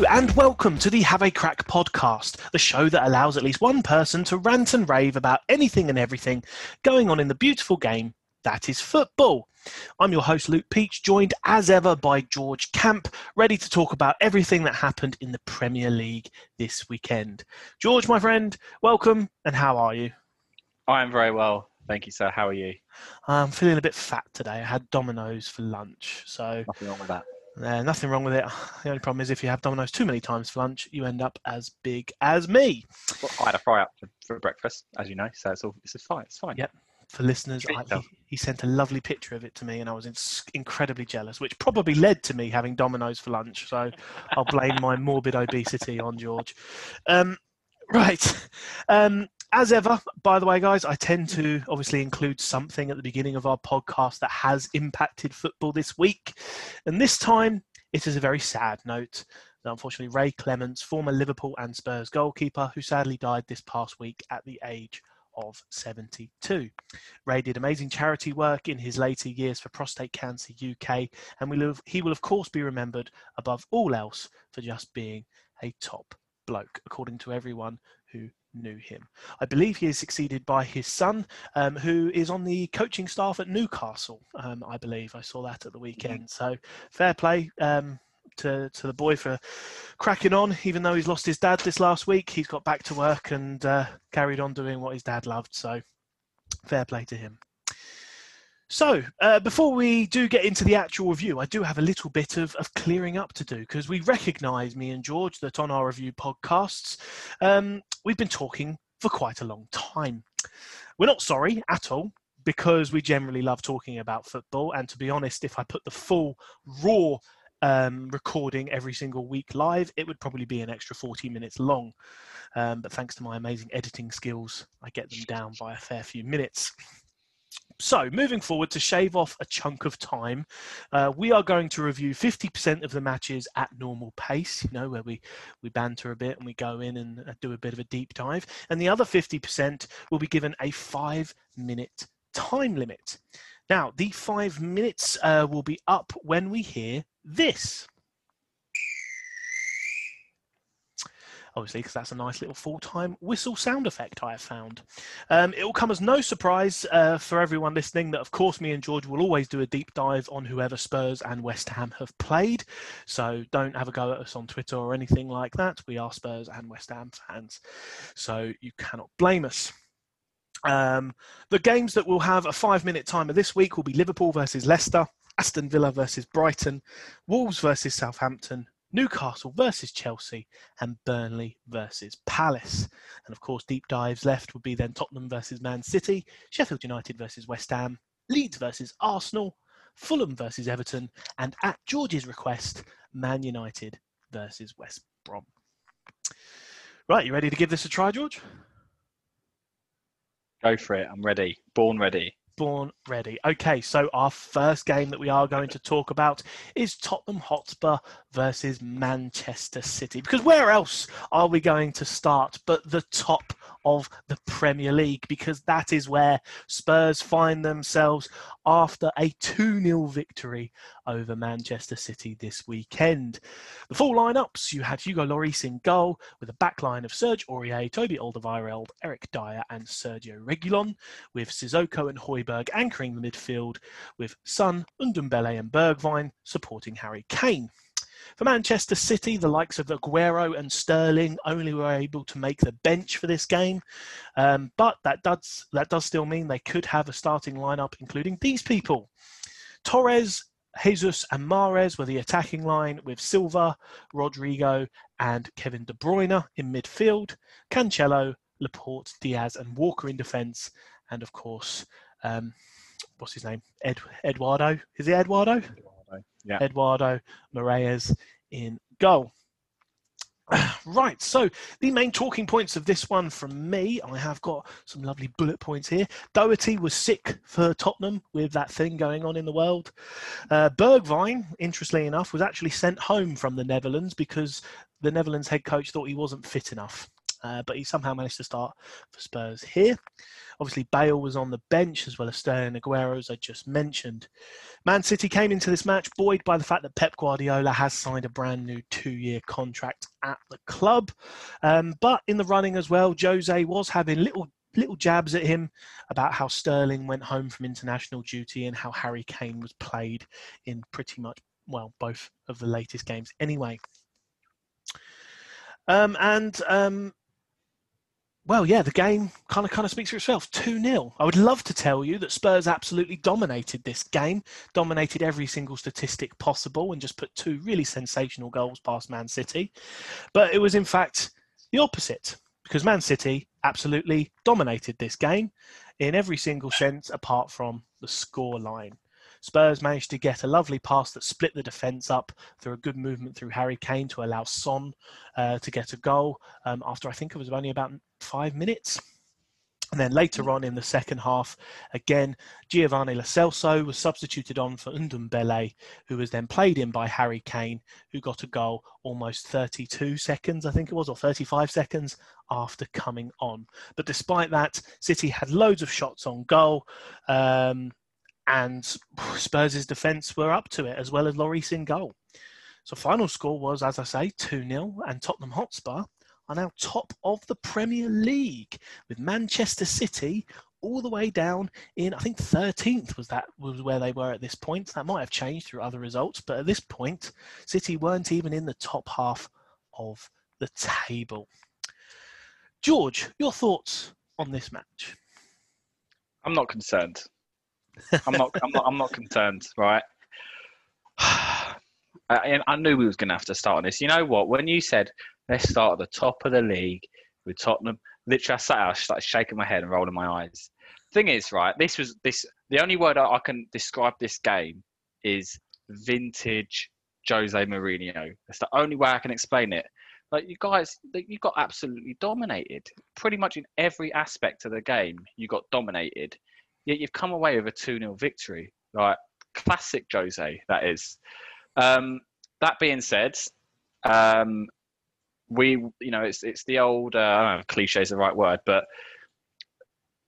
Hello and welcome to the Have a Crack podcast, the show that allows at least one person to rant and rave about anything and everything going on in the beautiful game that is football. I'm your host, Luke Peach, joined as ever by George Camp, ready to talk about everything that happened in the Premier League this weekend. George, my friend, welcome, and how are you? I am very well. Thank you, sir. How are you? I'm feeling a bit fat today. I had Domino's for lunch, so Nothing wrong with that. Uh, nothing wrong with it. The only problem is if you have Domino's too many times for lunch, you end up as big as me. Well, I had a fry up for, for breakfast, as you know, so it's all it's fine. It's fine. Yeah. For listeners, I, he, he sent a lovely picture of it to me, and I was in, incredibly jealous, which probably led to me having Domino's for lunch. So I'll blame my morbid obesity on George. Um, right. Um, as ever, by the way, guys, I tend to obviously include something at the beginning of our podcast that has impacted football this week. And this time, it is a very sad note. Unfortunately, Ray Clemence, former Liverpool and Spurs goalkeeper, who sadly died this past week at the age of 72. Ray did amazing charity work in his later years for Prostate Cancer UK, and we live, he will, of course, be remembered above all else for just being a top bloke, according to everyone who knew him. I believe he is succeeded by his son, um, who is on the coaching staff at Newcastle. Um, I believe I saw that at the weekend. So fair play um, to to the boy for cracking on. Even though he's lost his dad this last week, he's got back to work and uh, carried on doing what his dad loved. So fair play to him. So, uh, before we do get into the actual review, I do have a little bit of, of clearing up to do because we recognise, me and George, that on our review podcasts, um, we've been talking for quite a long time. We're not sorry at all because we generally love talking about football. And to be honest, if I put the full raw um, recording every single week live, it would probably be an extra 40 minutes long. Um, but thanks to my amazing editing skills, I get them down by a fair few minutes. So, moving forward to shave off a chunk of time, uh, we are going to review 50% of the matches at normal pace, you know, where we, we banter a bit and we go in and uh, do a bit of a deep dive. And the other 50% will be given a five minute time limit. Now, the five minutes uh, will be up when we hear this. Obviously, because that's a nice little full time whistle sound effect I have found. Um, it will come as no surprise uh, for everyone listening that, of course, me and George will always do a deep dive on whoever Spurs and West Ham have played. So don't have a go at us on Twitter or anything like that. We are Spurs and West Ham fans. So you cannot blame us. Um, the games that will have a five minute timer this week will be Liverpool versus Leicester, Aston Villa versus Brighton, Wolves versus Southampton, Newcastle versus Chelsea, and Burnley versus Palace. And of course, deep dives left would be then Tottenham versus Man City, Sheffield United versus West Ham, Leeds versus Arsenal, Fulham versus Everton, and at George's request, Man United versus West Brom. Right, you ready to give this a try, George? Go for it. I'm ready. Born ready. Ready. Okay, so our first game that we are going to talk about is Tottenham Hotspur versus Manchester City. Because where else are we going to start but the top of the Premier League? Because that is where Spurs find themselves after a 2 0 victory over Manchester City this weekend. The full lineups you had Hugo Lloris in goal with a backline of Serge Aurier, Toby Alderweireld, Eric Dier, and Sergio Reguilón, with Sissoko and Højbjerg anchoring the midfield, with Son, Ndombele, and Bergwijn supporting Harry Kane. For Manchester City, the likes of Aguero and Sterling only were able to make the bench for this game, um, but that does that does still mean they could have a starting lineup including these people: Torres, Jesus, and Mahrez were the attacking line, with Silva, Rodrigo, and Kevin De Bruyne in midfield, Cancelo, Laporte, Dias, and Walker in defence, and of course, um, what's his name? Ed Eduardo. Is it Eduardo? Yeah. Eduardo Moraes in goal. Right, so the main talking points of this one from me, I have got some lovely bullet points here. Doherty was sick for Tottenham with that thing going on in the world. Uh, Bergwijn, interestingly enough, was actually sent home from the Netherlands because the Netherlands head coach thought he wasn't fit enough. Uh, but he somehow managed to start for Spurs here. Obviously, Bale was on the bench as well as Sterling Aguero, as I just mentioned. Man City came into this match buoyed by the fact that Pep Guardiola has signed a brand new two year contract at the club. Um, but in the running as well, Jose was having little little jabs at him about how Sterling went home from international duty and how Harry Kane was played in pretty much well both of the latest games anyway. Um, and um, well, yeah, the game kind of kind of speaks for itself. 2 0. I would love to tell you that Spurs absolutely dominated this game, dominated every single statistic possible, and just put two really sensational goals past Man City. But it was, in fact, the opposite because Man City absolutely dominated this game in every single sense apart from the score line. Spurs managed to get a lovely pass that split the defence up through a good movement through Harry Kane to allow Son uh, to get a goal um, after I think it was only about five minutes. And then later on in the second half, again, Giovanni Lo was substituted on for Ndombele, who was then played in by Harry Kane, who got a goal almost 32 seconds, I think it was, or 35 seconds after coming on. But despite that, City had loads of shots on goal. Um, and Spurs' defence were up to it, as well as Lloris in goal. So final score was, as I say, 2 0, and Tottenham Hotspur are now top of the Premier League with Manchester City all the way down in I think 13th was that was where they were at this point. That might have changed through other results, but at this point, City weren't even in the top half of the table. George, your thoughts on this match? I'm not concerned. I'm not. I'm not. I'm not concerned. Right. I, I knew we was going to have to start on this. You know what? When you said let's start at the top of the league with Tottenham, literally, I sat out, I started shaking my head and rolling my eyes. Thing is, right? This was this. The only word I can describe this game is vintage Jose Mourinho. That's the only way I can explain it. Like you guys, you got absolutely dominated. Pretty much in every aspect of the game, you got dominated yet you've come away with a 2 0 victory. Like classic Jose, that is. Um, that being said, um, we, you know, it's it's the old, uh, I don't know if cliche is the right word, but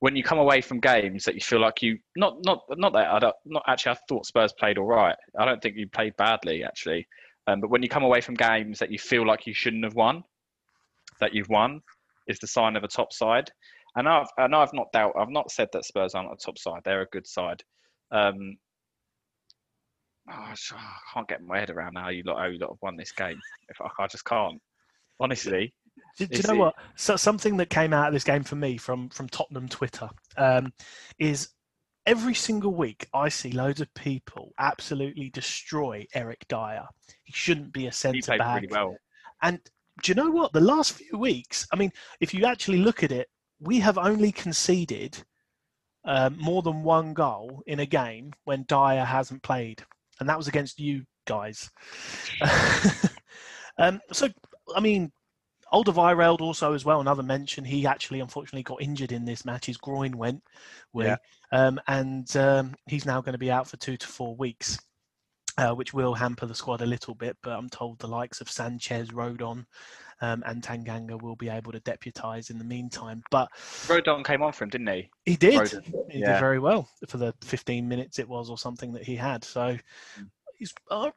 when you come away from games that you feel like you not not not that I don't not actually I thought Spurs played all right. I don't think you played badly actually. Um, but when you come away from games that you feel like you shouldn't have won, that you've won, is the sign of a top side. And I've and I've not doubt I've not said that Spurs aren't a top side. They're a good side. Um, oh, I can't get my head around how you lot, how you lot have won this game. If I, I just can't, honestly. Do, do you know it, what? So something that came out of this game for me from from Tottenham Twitter um, is every single week I see loads of people absolutely destroy Eric Dier. He shouldn't be a centre back. Really well. And do you know what? The last few weeks, I mean, if you actually look at it we have only conceded um, more than one goal in a game when Dier hasn't played, and that was against you guys. um, so, I mean, Alderweireld also as well. Another mention. He actually, unfortunately, got injured in this match. His groin went, yeah. um, and um, he's now going to be out for two to four weeks. Uh, which will hamper the squad a little bit, but I'm told the likes of Sanchez, Rodon, um, and Tanganga will be able to deputise in the meantime. But Rodon came on for him, didn't he? He did. Rodon. He yeah. did very well for the 15 minutes it was, or something that he had. So mm. he's uh,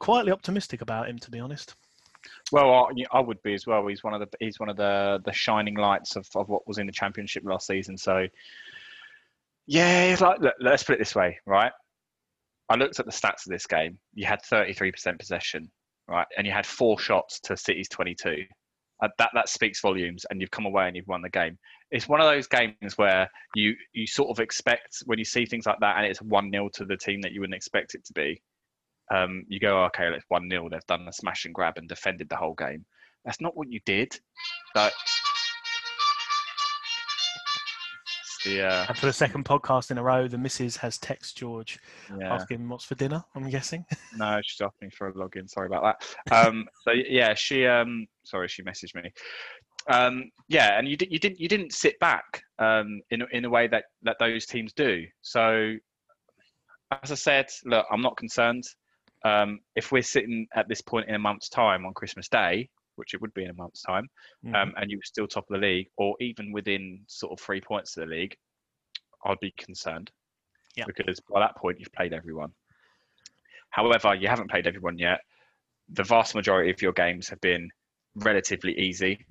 quietly optimistic about him, to be honest. Well, I, I, would be as well. He's one of the he's one of the the shining lights of, of what was in the championship last season. So yeah, like look, let's put it this way, right? I looked at the stats of this game. You had 33% possession right? And you had four shots to City's 22. Uh, that that speaks volumes, and you've come away and you've won the game. It's one of those games where you you sort of expect when you see things like that, and it's one 0 to the team that you wouldn't expect it to be. Um, you go, okay, it's one 0 They've done a smash and grab and defended the whole game. That's not what you did. But uh, and for the second podcast in a row, the missus has text George yeah. asking what's for dinner. I'm guessing. no, she's asking for a login. Sorry about that. Um, so yeah, she um, sorry, she messaged me. Um, yeah, and you, did, you didn't you didn't sit back um, in in a way that that those teams do. So as I said, look, I'm not concerned. Um, if we're sitting at this point in a month's time on Christmas Day, which it would be in a month's time, Mhm. um, and you were still top of the league, or even within sort of three points of the league, I'd be concerned. Yeah. Because by that point, you've played everyone. However, you haven't played everyone yet. The vast majority of your games have been relatively easy.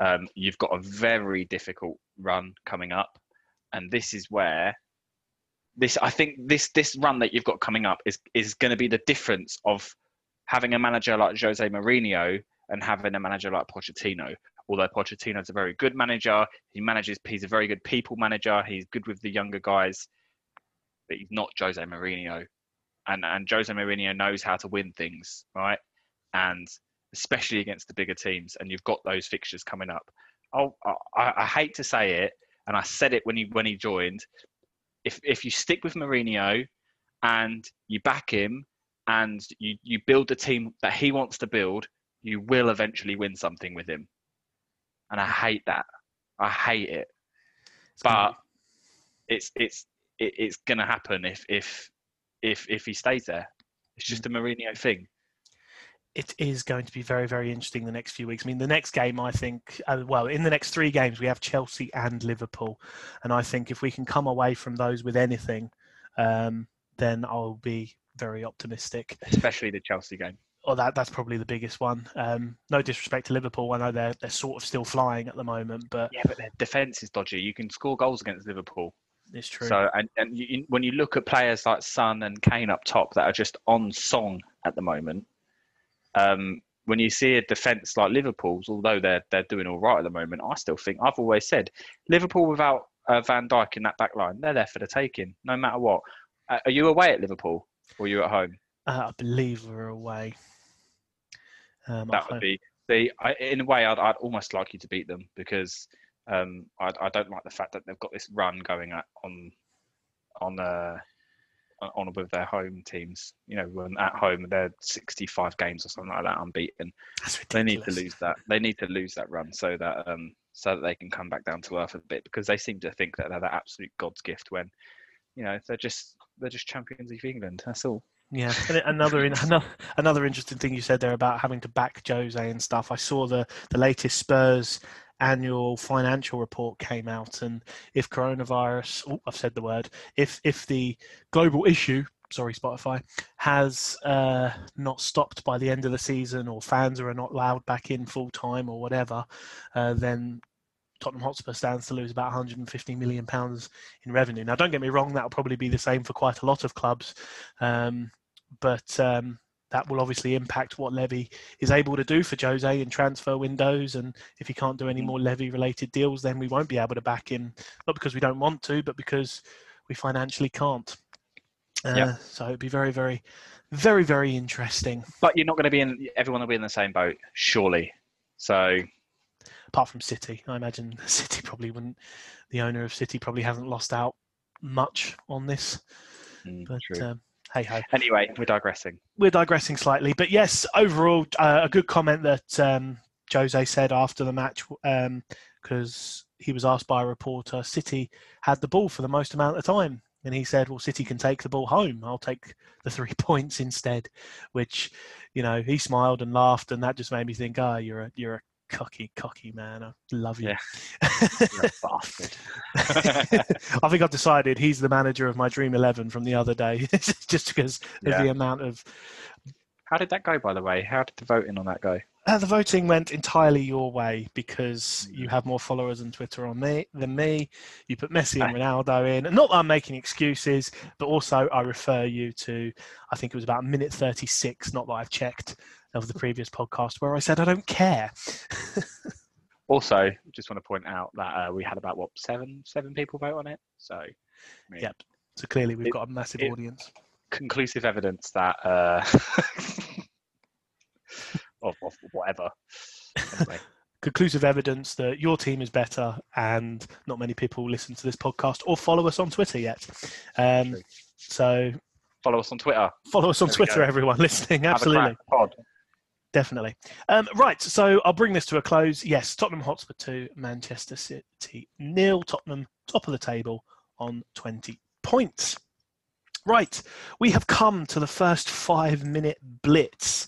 Um, you've got a very difficult run coming up, and this is where this I think this this run that you've got coming up is is going to be the difference of having a manager like Jose Mourinho and having a manager like Pochettino. Although Pochettino's a very good manager, he manages. He's a very good people manager. He's good with the younger guys, but he's not Jose Mourinho. And and Jose Mourinho knows how to win things, right? And especially against the bigger teams. And you've got those fixtures coming up. Oh, I, I hate to say it, and I said it when he when he joined. If if you stick with Mourinho and you back him and you you build the team that he wants to build, you will eventually win something with him. And I hate that. I hate it. It's gonna But it's it's it, it's gonna happen if if if if he stays there. It's just a Mourinho thing. it is going to be very, very interesting the next few weeks. I mean, the next game, I think, uh, well, in the next three games, we have Chelsea and Liverpool. And I think if we can come away from those with anything, um, then I'll be very optimistic. especially the Chelsea game. Or that that's probably the biggest one. Um, no disrespect to Liverpool, I know they're they're sort of still flying at the moment, but Yeah, but their defense is dodgy. You can score goals against Liverpool. it's true. So, and, and you, when you look at players like Son and Kane up top that are just on song at the moment, um, when you see a defence like Liverpool's, although they're they're doing all right at the moment, I still think I've always said Liverpool without uh, Van Dijk in that back line, they're there for the taking, no matter what. Uh, are you away at Liverpool or are you at home? uh, I believe we're away. Um, That would be the. I, in a way, I'd, I'd almost like you to beat them because um, I, I don't like the fact that they've got this run going at, on on uh, on- with their home teams. You know, when at home they're 65 games or something like that unbeaten. that's They need to lose that. They need to lose that run so that um so that they can come back down to earth a bit because they seem to think that they're the absolute god's gift when you know they're just they're just champions of England. That's all. Yeah, and another another another interesting thing you said there about having to back Jose and stuff. I saw the the latest Spurs annual financial report came out, and if coronavirus, oh, I've said the word, if if the global issue, sorry Spotify, has uh, not stopped by the end of the season, or fans are not allowed back in full time, or whatever, uh, then Tottenham Hotspur stands to lose about 150 million pounds in revenue. Now, don't get me wrong, that'll probably be the same for quite a lot of clubs, um, but um, that will obviously impact what Levy is able to do for Jose in transfer windows. And if he can't do any more Levy-related deals, then we won't be able to back him, not because we don't want to, but because we financially can't. Uh, Yeah. So it'd be very, very, very, very interesting. But you're not going to be in. Everyone will be in the same boat, surely. So apart from City. I imagine City probably wouldn't. The owner of City probably hasn't lost out much on this. mm, But um, hey ho, Anyway, we're digressing. we're digressing slightly. But yes, overall, uh, a good comment that um, Jose said after the match because he was asked by a reporter. City had the ball for the most amount of time. And he said, "Well, City can take the ball home. I'll take the three points instead." Which, you know, he smiled and laughed, and that just made me think, "Ah, you're a you're a cocky, cocky man. I love you." You're a bastard. I think I've decided he's the manager of my Dream Eleven from the other day, just because of the amount of. How did that go, by the way? How did the voting on that go? Uh, the voting went entirely your way because Mm. you have more followers on Twitter on me than me. You put Messi and Ronaldo in. And not that I'm making excuses, but also I refer you to, I think it was about minute 36, not that I've checked, of the previous podcast where I said I don't care. Also, just want to point out that uh, we had about what seven seven people vote on it. So, I mean, Yep. So clearly we've It- got a massive it- audience. conclusive evidence that uh, of, of whatever. Anyway, conclusive evidence that your team is better and not many people listen to this podcast or follow us on Twitter yet. Um, so follow us on Twitter. follow us on There Twitter, everyone listening. Absolutely. Pod. Definitely. Um, right. So I'll bring this to a close. Yes, Tottenham Hotspur 2, Manchester City nil. Tottenham top of the table on 20 points. Right. We have come to the first five minute blitz.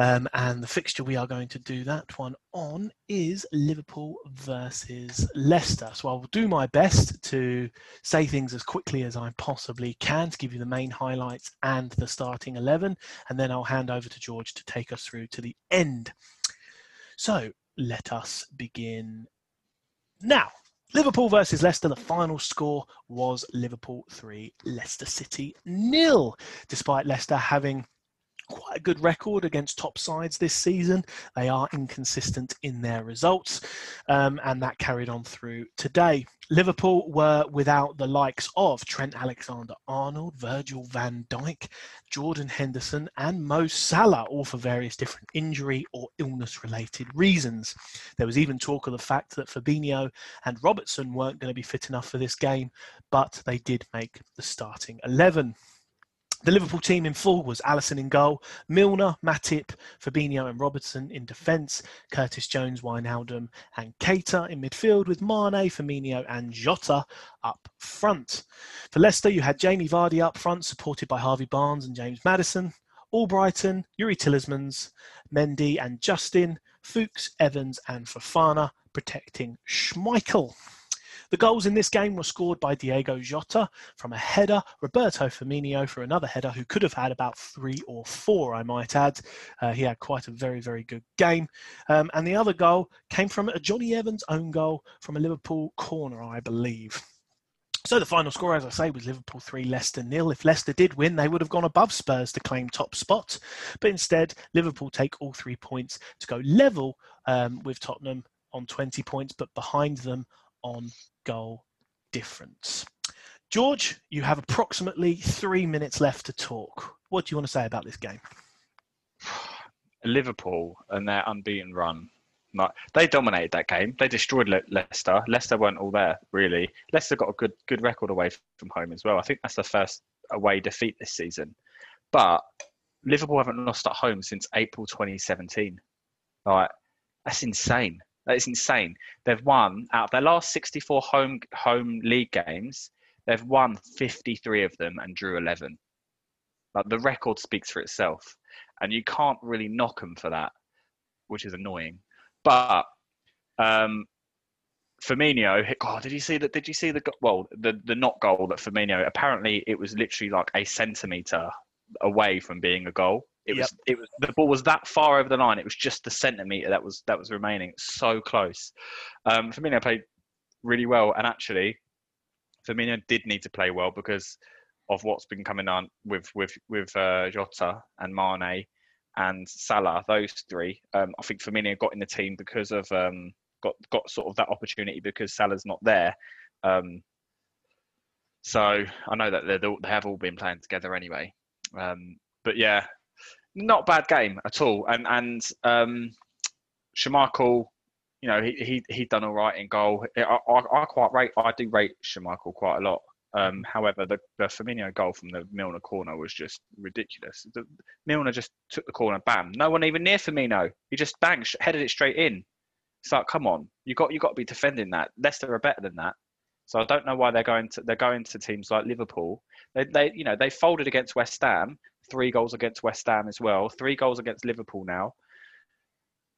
Um, and the fixture we are going to do that one on is Liverpool versus Leicester. So I'll do my best to say things as quickly as I possibly can to give you the main highlights and the starting 11. And then I'll hand over to George to take us through to the end. So let us begin now. Liverpool versus Leicester, the final score was Liverpool 3, Leicester City nil. Despite Leicester having quite a good record against top sides this season. They are inconsistent in their results, um, and that carried on through today. Liverpool were without the likes of Trent Alexander Arnold, Virgil van Dijk, Jordan Henderson, and Mo Salah, all for various different injury or illness related reasons. There was even talk of the fact that Fabinho and Robertson weren't going to be fit enough for this game, but they did make the starting 11. The Liverpool team in full was Alisson in goal, Milner, Matip, Fabinho and Robertson in defence, Curtis Jones, Wijnaldum and Keita in midfield with Mane, Firmino and Jota up front. For Leicester, you had Jamie Vardy up front, supported by Harvey Barnes and James Maddison, Albrighton, Youri Tielemans, Mendy and Justin, Fuchs, Evans and Fofana protecting Schmeichel. The goals in this game were scored by Diego Jota from a header, Roberto Firmino for another header, who could have had about three or four, I might add. Uh, he had quite a very, very good game. Um, and the other goal came from a Jonny Evans own goal from a Liverpool corner, I believe. So the final score, as I say, was Liverpool 3, Leicester nil. If Leicester did win, they would have gone above Spurs to claim top spot. But instead, Liverpool take all three points to go level um, with Tottenham on 20 points, but behind them on goal difference. George, you have approximately three minutes left to talk. What do you want to say about this game? Liverpool and their unbeaten run. They dominated that game. They destroyed Le- Leicester. Leicester weren't all there really. Leicester got a good good record away from home as well. I think that's the first away defeat this season. But Liverpool haven't lost at home since April 2017. Like that's insane. That is insane. They've won out of their last 64 home home league games. They've won 53 of them and drew 11. Like the record speaks for itself, and you can't really knock them for that, which is annoying. But um, Firmino, God, did you see that? Did you see the well, the the not goal that Firmino? Apparently, it was literally like a centimeter away from being a goal. It yep. was it was the ball was that far over the line. It was just the centimeter that was that was remaining. So close. Um, Firmino played really well, and actually, Firmino did need to play well because of what's been coming on with with with uh, Jota and Mane and Salah. Those three, um, I think Firmino got in the team because of um, got got sort of that opportunity because Salah's not there. Um, so I know that they they have all been playing together anyway. Um, but yeah, not bad game at all. And and um, Schmeichel, you know, he he he done all right in goal. I, I, I quite rate. I do rate Schmeichel quite a lot. Um, however, the, the Firmino goal from the Milner corner was just ridiculous. The, Milner just took the corner, bam. No one even near Firmino. He just bang, headed it straight in. It's like, come on, you got you got to be defending that. Leicester are better than that. So I don't know why they're going to they're going to teams like Liverpool. They they you know they folded against West Ham three goals against West Ham as well, three goals against Liverpool now.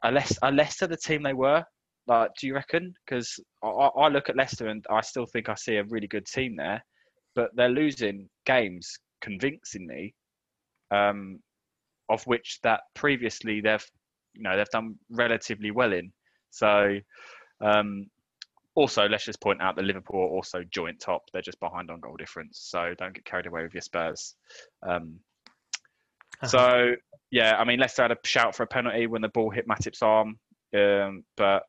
Unless, unless they're the team they were, like, do you reckon? Because I, I look at Leicester and I still think I see a really good team there, but they're losing games convincingly, um, of which that previously they've, you know, they've done relatively well in. So, um, also, let's just point out that Liverpool are also joint top. They're just behind on goal difference. So don't get carried away with your Spurs. Um. So yeah, I mean Leicester had a shout for a penalty when the ball hit Matip's arm, um, but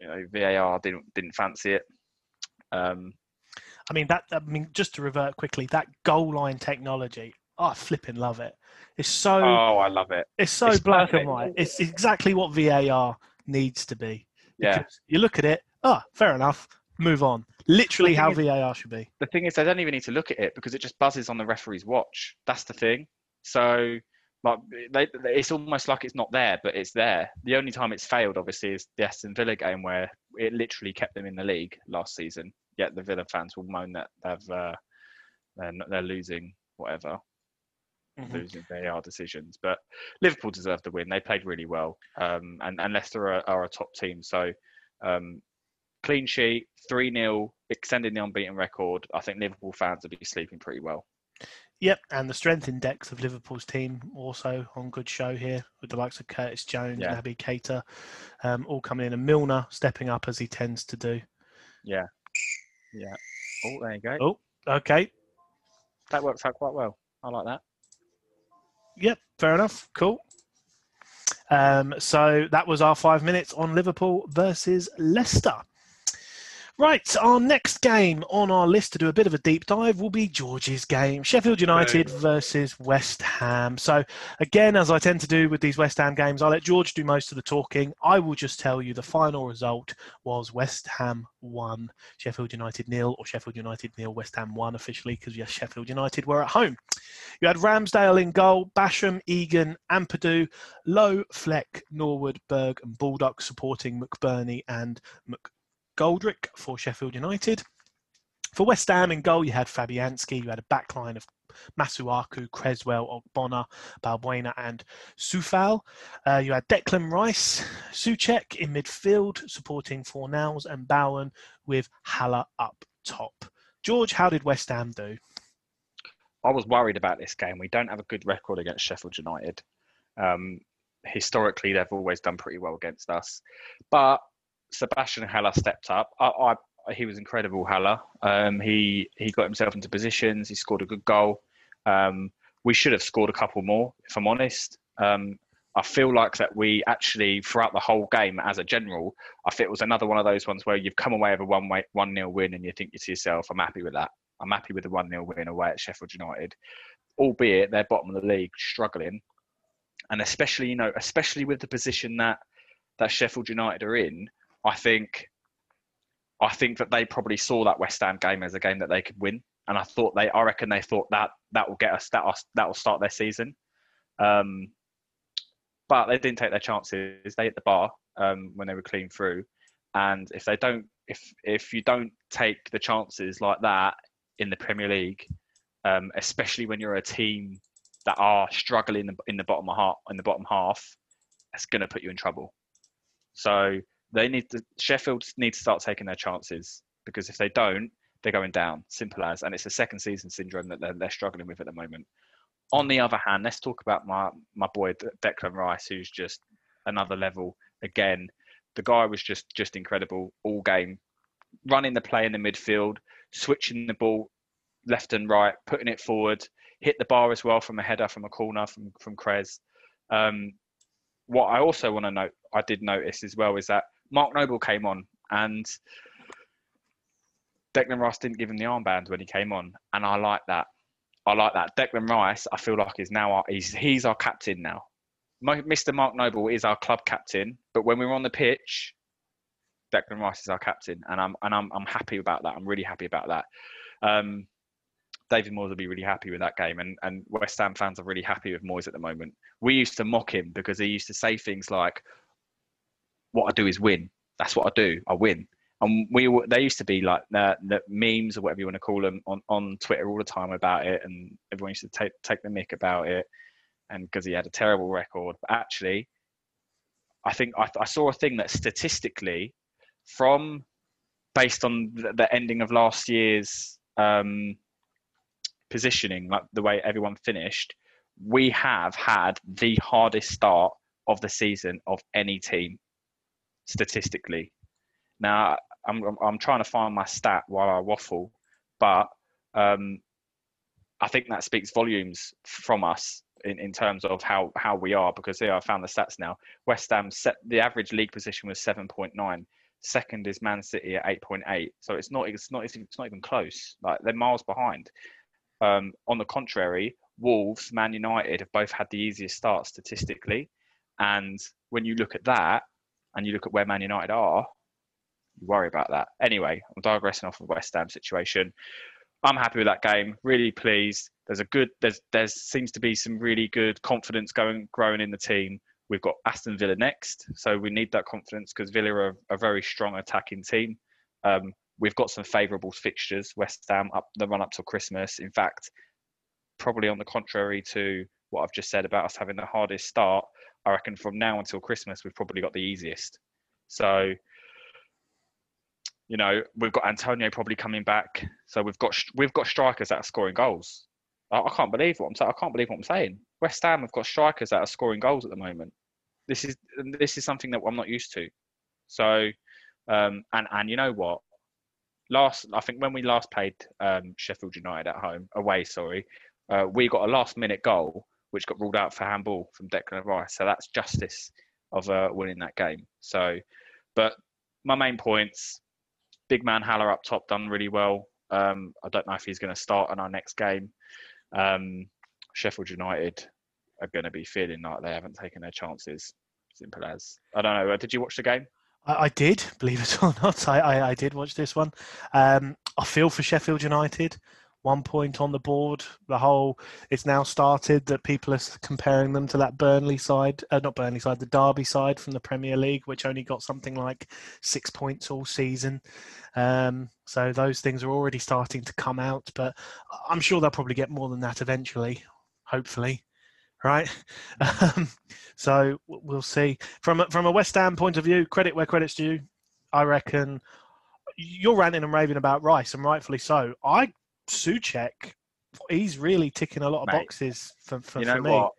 you know VAR didn't didn't fancy it. Um, I mean that. I mean just to revert quickly, that goal line technology. Oh, I flipping love it. It's so. Oh, I love it. It's so it's black perfect. and white. It's exactly what VAR needs to be. Yeah. You look at it. Oh, fair enough. Move on. Literally how is, VAR should be. The thing is, they don't even need to look at it because it just buzzes on the referee's watch. That's the thing. So like they, it's almost like it's not there, but it's there. The only time it's failed, obviously, is the Aston Villa game where it literally kept them in the league last season. Yet the Villa fans will moan that they've uh, they're, they're losing whatever. mm-hmm. losing VAR decisions. But Liverpool deserved the win. They played really well, um, and, and Leicester are, are, a top team. So um, clean sheet, 3 0, extending the unbeaten record. I think Liverpool fans will be sleeping pretty well. Yep, and the strength index of Liverpool's team also on good show here with the likes of Curtis Jones, yeah. Naby Keita, um, all coming in, and Milner stepping up as he tends to do. Yeah, yeah. Oh, there you go. Oh, okay. That works out quite well. I like that. Yep, fair enough. Cool. Um, so that was our five minutes on Liverpool versus Leicester. Right, our next game on our list to do a bit of a deep dive will be George's game Sheffield United versus West Ham. So, again, as I tend to do with these West Ham games, I'll let George do most of the talking. I will just tell you the final result was West Ham 1, Sheffield United nil, or Sheffield United nil, West Ham 1 officially, because yes, Sheffield United were at home. You had Ramsdale in goal, Basham, Egan, Ampadu, Lowe, Fleck, Norwood, Berg, and Baldock supporting McBurnie and Mc. Goldrick for Sheffield United. For West Ham in goal, you had Fabianski. You had a backline of Masuaku, Cresswell, Ogbonna, Balbuena, and Coufal. Uh, you had Declan Rice, Soucek in midfield, supporting Fornals and Bowen with Haller up top. George, how did West Ham do? I was worried about this game. We don't have a good record against Sheffield United. Um, historically, they've always done pretty well against us. But Sebastian Haller stepped up. I, I he was incredible. Haller. Um, he he got himself into positions. He scored a good goal. Um, we should have scored a couple more, if I'm honest. Um, I feel like that we actually throughout the whole game, as a general, I think it was another one of those ones where you've come away with a one way one nil win, and you think to yourself, "I'm happy with that. I'm happy with the one 0 win away at Sheffield United." Albeit they're bottom of the league, struggling, and especially you know, especially with the position that that Sheffield United are in, I think I think that they probably saw that West Ham game as a game that they could win, and I thought they, I reckon they thought that that will get us that that will start their season. Um, but they didn't take their chances. They hit the bar um, when they were clean through, and if they don't, if if you don't take the chances like that in the Premier League, um, especially when you're a team that are struggling in the bottom half, in the bottom half, it's going to put you in trouble. So they need to Sheffield need to start taking their chances because if they don't, they're going down. Simple as, and it's a second season syndrome that they're, they're struggling with at the moment. On the other hand, let's talk about my my boy Declan Rice, who's just another level again. The guy was just just incredible all game, running the play in the midfield, switching the ball left and right, putting it forward, hit the bar as well from a header from a corner from from Krez. Um, what I also want to note, I did notice as well, is that Mark Noble came on and Declan Rice didn't give him the armband when he came on, and I like that. I like that. Declan Rice, I feel like is now our, he's he's our captain now. Mr. Mark Noble is our club captain, but when we're on the pitch, Declan Rice is our captain, and I'm and I'm I'm happy about that. I'm really happy about that. Um, David Moyes will be really happy with that game, and and West Ham fans are really happy with Moyes at the moment. We used to mock him because he used to say things like, what I do is win. That's what I do. I win. And we they used to be like the, the memes or whatever you want to call them on, on Twitter all the time about it, and everyone used to take take the mick about it, and because he had a terrible record. But actually, I think I, I saw a thing that statistically, from based on the, the ending of last year's um, positioning, like the way everyone finished, we have had the hardest start of the season of any team statistically. Now, I'm, I'm trying to find my stat while I waffle, but um, I think that speaks volumes from us in, in terms of how, how we are because here I found the stats now. West Ham set the average league position was 7.9. Second is Man City at 8.8. So it's not it's not it's not even close. Like they're miles behind. Um, on the contrary, Wolves, Man United have both had the easiest start statistically. And when you look at that, and you look at where Man United are, you worry about that. Anyway, I'm digressing off of West Ham situation. I'm happy with that game. Really pleased. There's a good. There's there seems to be some really good confidence going growing in the team. We've got Aston Villa next, so we need that confidence because Villa are a very strong attacking team. Um, we've got some favourable fixtures. West Ham up the run up till Christmas. In fact, probably on the contrary to what I've just said about us having the hardest start. I reckon from now until Christmas, we've probably got the easiest. So, you know, we've got Antonio probably coming back. So we've got we've got strikers that are scoring goals. I, I can't believe what I'm saying. I can't believe what I'm saying. West Ham have got strikers that are scoring goals at the moment. This is this is something that I'm not used to. So, um, and and you know what? Last, I think when we last played um, Sheffield United at home, away, sorry, uh, we got a last minute goal which got ruled out for handball from Declan Rice. So that's justice of uh, winning that game. So, but my main points: big man Haller up top done really well. Um, I don't know if he's going to start in our next game. Um, Sheffield United are going to be feeling like they haven't taken their chances. Simple as. I don't know. Did you watch the game? I, I did, believe it or not. I, I, I did watch this one. Um, I feel for Sheffield United. One point on the board. The whole it's now started that people are comparing them to that Burnley side, uh, not Burnley side, the Derby side from the Premier League, which only got something like six points all season. Um, so those things are already starting to come out, but I'm sure they'll probably get more than that eventually. Hopefully, right? Um, so we'll see. From from a West Ham point of view, credit where credit's due. I reckon you're ranting and raving about Rice, and rightfully so. I Soucek, he's really ticking a lot of Mate, boxes for, for, you know for me. what?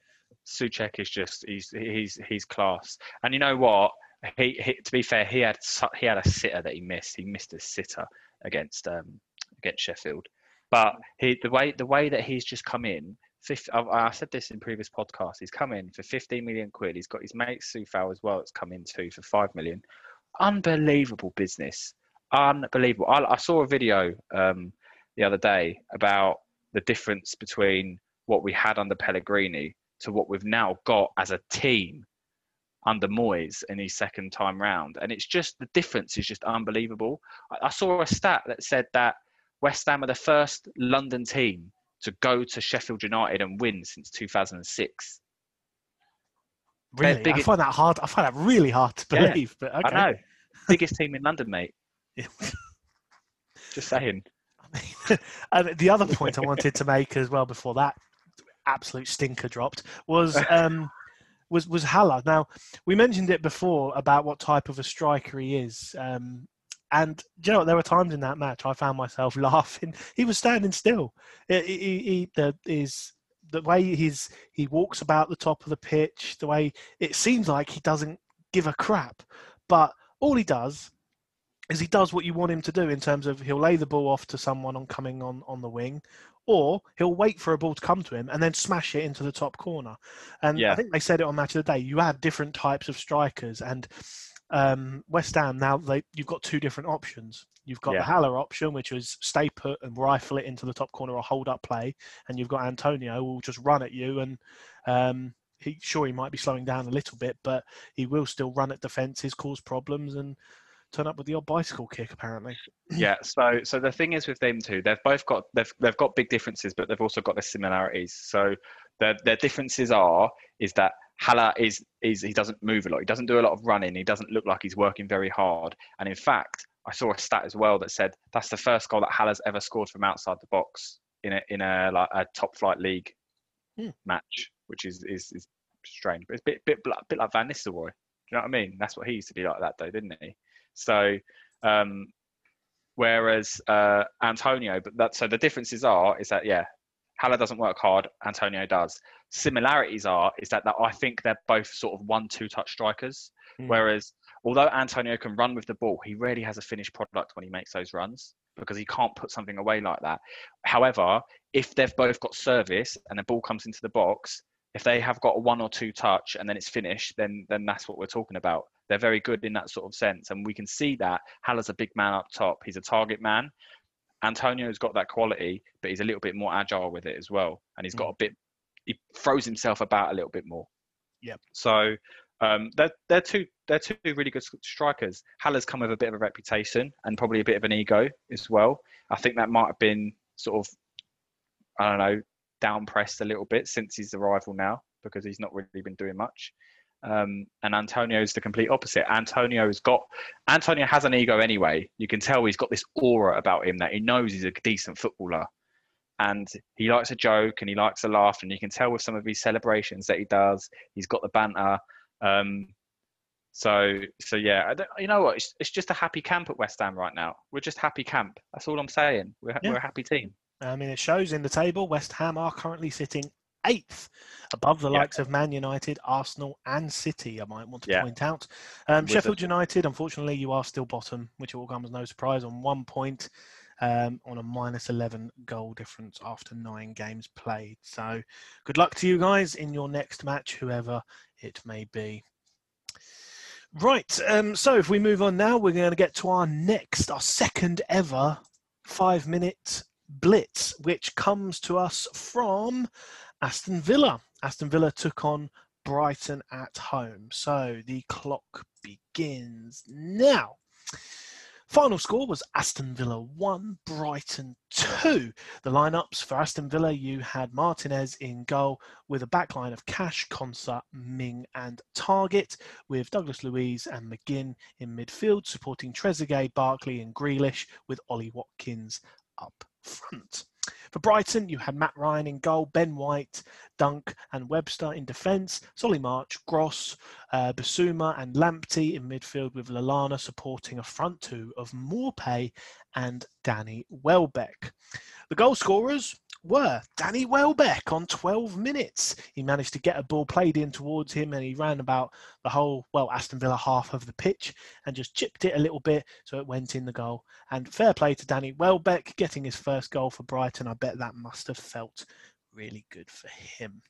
Soucek is just he's he's he's class. And you know what? He, he to be fair, he had he had a sitter that he missed. He missed a sitter against um against Sheffield. But he the way the way that he's just come in. 50, I, I said this in previous podcasts. He's come in for 15 million quid. He's got his mate Coufal as well. It's come in too for five million. Unbelievable business. Unbelievable. I, I saw a video um, the other day about the difference between what we had under Pellegrini to what we've now got as a team under Moyes in his second time round. And it's just the difference is just unbelievable. I, I saw a stat that said that West Ham are the first London team to go to Sheffield United and win since 2006. Really, I find that hard. I find that really hard to Yeah, believe. but okay. I know. Biggest team in London, mate. Just saying. and the other point I wanted to make as well before that absolute stinker dropped was um, was was Haller. Now we mentioned it before about what type of a striker he is. Um, and you know what? There were times in that match I found myself laughing. He was standing still. He, he, he, the, his, the way he's, he walks about the top of the pitch, the way it seems like he doesn't give a crap. But all he does is he does what you want him to do in terms of he'll lay the ball off to someone on coming on on the wing, or he'll wait for a ball to come to him and then smash it into the top corner. And I think they said it on Match of the Day. You have different types of strikers, and um, West Ham now they you've got two different options. You've got Yeah. the Haller option, which is stay put and rifle it into the top corner or hold up play, and you've got Antonio who will just run at you and. Um, he, sure, he might be slowing down a little bit, but he will still run at defences, cause problems, and turn up with the odd bicycle kick. Apparently, Yeah. So so the thing is with them two, they've both got they've they've got big differences, but they've also got their similarities. So their their differences are is that Haller is is he doesn't move a lot. He doesn't do a lot of running. He doesn't look like he's working very hard. And in fact, I saw a stat as well that said that's the first goal that Haller's ever scored from outside the box in a in a like a top flight league Hmm. match, which is is, is strange. But it's a bit bit bit, bit like Van Nistelrooy. Do you know what I mean? That's what he used to be like that though, didn't he? So um, whereas uh, Antonio, but that so the differences are is that yeah, Haller doesn't work hard, Antonio does. Similarities are is that, that I think they're both sort of one-two touch strikers. Hmm. Whereas although Antonio can run with the ball, he rarely has a finished product when he makes those runs because he can't put something away like that. However, if they've both got service and the ball comes into the box, if they have got a one or two touch and then it's finished, then then that's what we're talking about. They're very good in that sort of sense, and we can see that Haller's a big man up top. He's a target man. Antonio's got that quality, but he's a little bit more agile with it as well, and he's got a bit. He throws himself about a little bit more. Yeah. So um, they're they're two they're two really good strikers. Haller's come with a bit of a reputation and probably a bit of an ego as well. I think that might have been sort of I don't know down pressed a little bit since his arrival now because he's not really been doing much. Um, and Antonio's the complete opposite. Antonio's got Antonio has an ego anyway. You can tell he's got this aura about him that he knows he's a decent footballer. and he likes a joke and he likes a laugh, and you can tell with some of his celebrations that he does. He's got the banter. Um, so, so yeah, you know what? It's, it's just a happy camp at West Ham right now. We're just happy camp. That's all I'm saying. We're, yeah. we're a happy team. I mean, it shows in the table. West Ham are currently sitting eighth, above the yeah. likes of Man United, Arsenal, and City. I might want to yeah. point out. Um, Sheffield United, unfortunately, you are still bottom, which all comes as no surprise on one point. Um, on a minus 11 goal difference after nine games played. So, good luck to you guys in your next match, whoever it may be. Right. Um, so, if we move on now, we're going to get to our next, our second ever five minute blitz, which comes to us from Aston Villa. Aston Villa took on Brighton at home. So the clock begins now. Final score was Aston Villa 1, Brighton 2. The lineups for Aston Villa you had Martinez in goal with a backline of Cash, Konsa, Ming, and Targett, with Douglas Luiz and McGinn in midfield, supporting Trezeguet, Barkley, and Grealish, with Ollie Watkins up front. For Brighton, you had Mat Ryan in goal, Ben White, Dunk, and Webster in defence, Solly March, Gross, uh, Bissouma, and Lamptey in midfield, with Lallana supporting a front two of Maupay and Danny Welbeck. The goal scorers were Danny Welbeck on 12 minutes. He managed to get a ball played in towards him and he ran about the whole, well, Aston Villa half of the pitch and just chipped it a little bit so it went in the goal. And fair play to Danny Welbeck getting his first goal for Brighton. I bet that must have felt really good for him.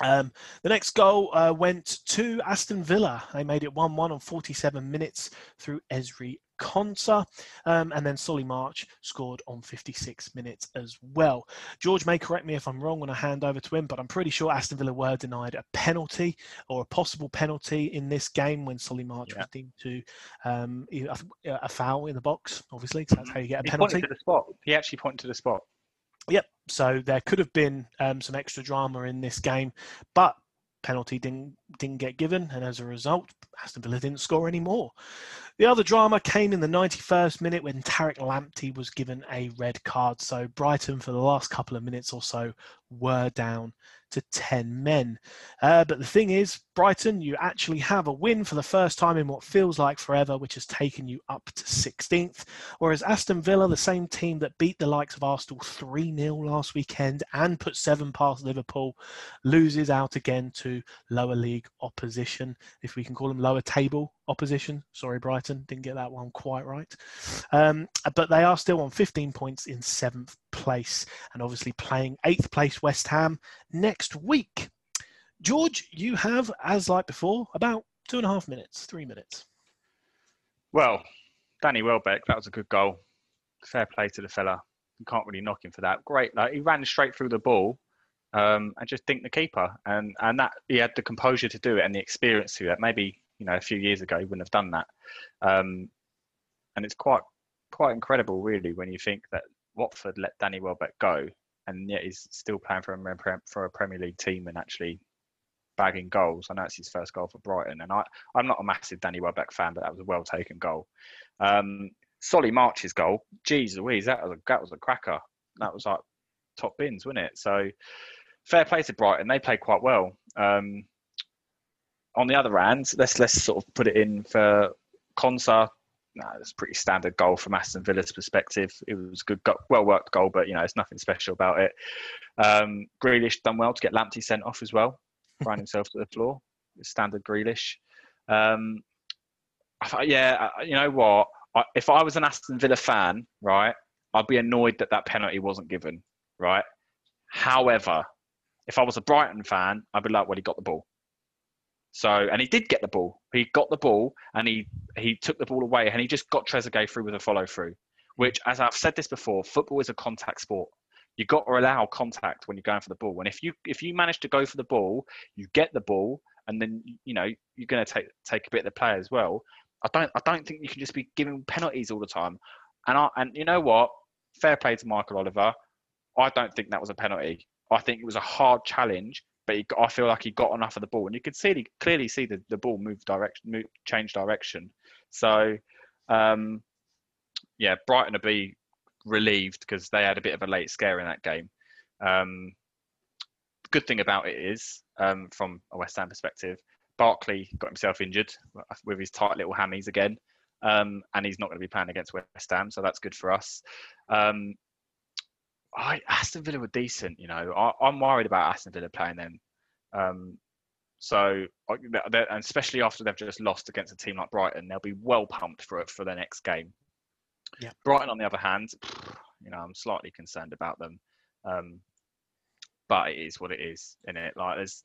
Um, the next goal uh, went to Aston Villa. They made it 1 1 on 47 minutes through Ezri Konsa. Um, and then Solly March scored on 56 minutes as well. George may correct me if I'm wrong when I hand over to him, but I'm pretty sure Aston Villa were denied a penalty or a possible penalty in this game when Solly March yeah. was deemed to um, a, a, foul in the box, obviously. So that's how you get a he penalty. Pointed to the spot. He actually pointed to the spot. Yep. So there could have been um, some extra drama in this game, but penalty didn't didn't get given, and as a result, Aston Villa didn't score any more. The other drama came in the 91st minute when Tariq Lamptey was given a red card. So Brighton, for the last couple of minutes or so, were down to 10 men. Uh, but the thing is, Brighton, you actually have a win for the first time in what feels like forever, which has taken you up to 16th. Whereas Aston Villa, the same team that beat the likes of Arsenal 3 0 last weekend and put seven past Liverpool, loses out again to lower league opposition, if we can call them lower table opposition. Sorry, Brighton, didn't get that one quite right. Um, but they are still on 15 points in seventh place and obviously playing eighth place West Ham next week. George, you have, as like before, about two and a half minutes, three minutes. Well, Danny Welbeck, that was a good goal. Fair play to the fella. You can't really knock him for that. Great. Like he ran straight through the ball um, and just dinked the keeper. And and that he had the composure to do it and the experience to do that. Maybe you know a few years ago he wouldn't have done that. Um, and it's quite quite incredible, really, when you think that Watford let Danny Welbeck go, and yet he's still playing for a for a Premier League team and actually bagging goals. I know it's his first goal for Brighton, and I I'm not a massive Danny Welbeck fan, but that was a well taken goal. Um, Solly March's goal, geez Louise, that was a that was a cracker. That was like top bins, wasn't it? So fair play to Brighton. They played quite well. Um, on the other hand, let's let's sort of put it in for Konsa. No, it's a pretty standard goal from Aston Villa's perspective. It was a good, well worked goal, but you know, it's nothing special about it. Um, Grealish done well to get Lamptey sent off as well, ran himself to the floor. Standard Grealish. Um, yeah, you know what? if I was an Aston Villa fan, right, I'd be annoyed that that penalty wasn't given, right? However, if I was a Brighton fan, I'd be like, well, he got the ball. So, and he did get the ball. He got the ball and he he took the ball away and he just got Trezeguet through with a follow through. Which, as I've said this before, football is a contact sport. You got to allow contact when you're going for the ball. And if you if you manage to go for the ball, you get the ball, and then you know you're going to take take a bit of the play as well. I don't I don't think you can just be giving penalties all the time. And I and you know what? Fair play to Michael Oliver. I don't think that was a penalty. I think it was a hard challenge but he, I feel like he got enough of the ball, and you could see he, clearly see the, the ball move direction, move, change direction. So, um, yeah, Brighton will be relieved because they had a bit of a late scare in that game. Um, good thing about it is, um, from a West Ham perspective, Barkley got himself injured with his tight little hammies again, um, and he's not going to be playing against West Ham, so that's good for us. Um, I, Aston Villa were decent, you know. I, am worried about Aston Villa playing them. Um, so, and especially after they've just lost against a team like Brighton, they'll be well pumped for it for their next game. Yeah. Brighton, on the other hand, you know, I'm slightly concerned about them. Um, but it is what it is, in it. Like there's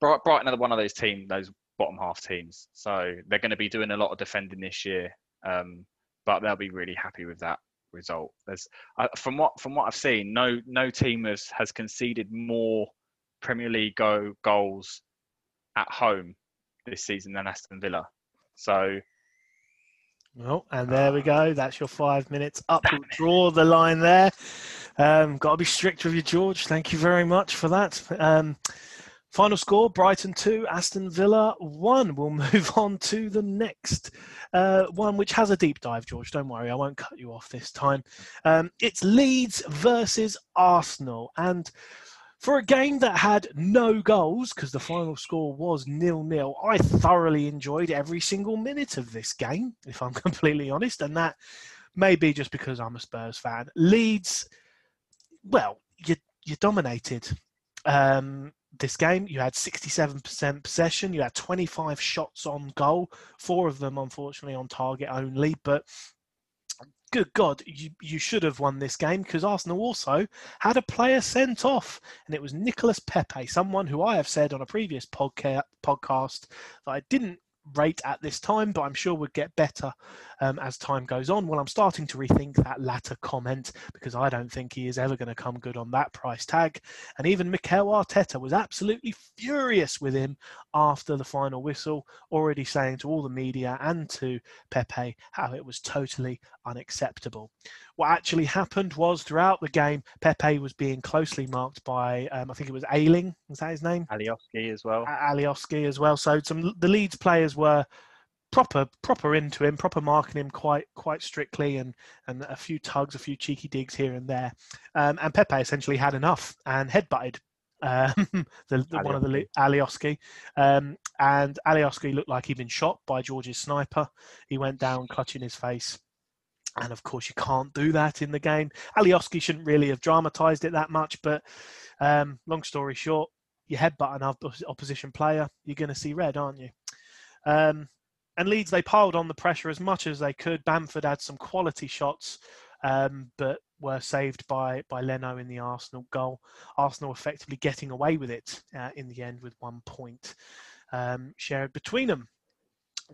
Brighton are one of those teams, those bottom half teams. So they're going to be doing a lot of defending this year, um, but they'll be really happy with that result. There's uh, from what from what I've seen, no no team has has conceded more Premier League go goals at home this season than Aston Villa. So. Well, and there we go. That's your five minutes up. We'll draw the line there. Um, got to be strict with you, George. Thank you very much for that. Um, final score Brighton 2, Aston Villa 1. We'll move on to the next uh, one, which has a deep dive, George. Don't worry, I won't cut you off this time. Um, it's Leeds versus Arsenal. And for a game that had no goals, because the final score was nil nil, I thoroughly enjoyed every single minute of this game, if I'm completely honest. And that may be just because I'm a Spurs fan. Leeds well, you you dominated um, this game. You had 67% possession. You had 25 shots on goal. Four of them, unfortunately, on target only. But good God, you, you should have won this game because Arsenal also had a player sent off, and it was Nicolas Pepe, someone who I have said on a previous podca- podcast that I didn't rate at this time, but I'm sure would get better um, as time goes on. Well, I'm starting to rethink that latter comment because I don't think he is ever going to come good on that price tag. And even Mikel Arteta was absolutely furious with him after the final whistle, already saying to all the media and to Pepe how it was totally unacceptable. What actually happened was throughout the game, Pepe was being closely marked by, um, I think it was Ayling, was that his name? Alioski as well. Alioski as well. So some the Leeds players were proper proper into him, proper marking him quite quite strictly, and and a few tugs, a few cheeky digs here and there. Um, and Pepe essentially had enough and headbutted um, the, the one of the Alioski, um, and Alioski looked like he'd been shot by George's sniper. He went down clutching his face. And of course, you can't do that in the game. Alioski shouldn't really have dramatised it that much, but um, long story short, you headbutt an opposition player, you're going to see red, aren't you? Um, and Leeds, they piled on the pressure as much as they could. Bamford had some quality shots, um, but were saved by by Leno in the Arsenal goal. Arsenal effectively getting away with it uh, in the end with one point um, shared between them.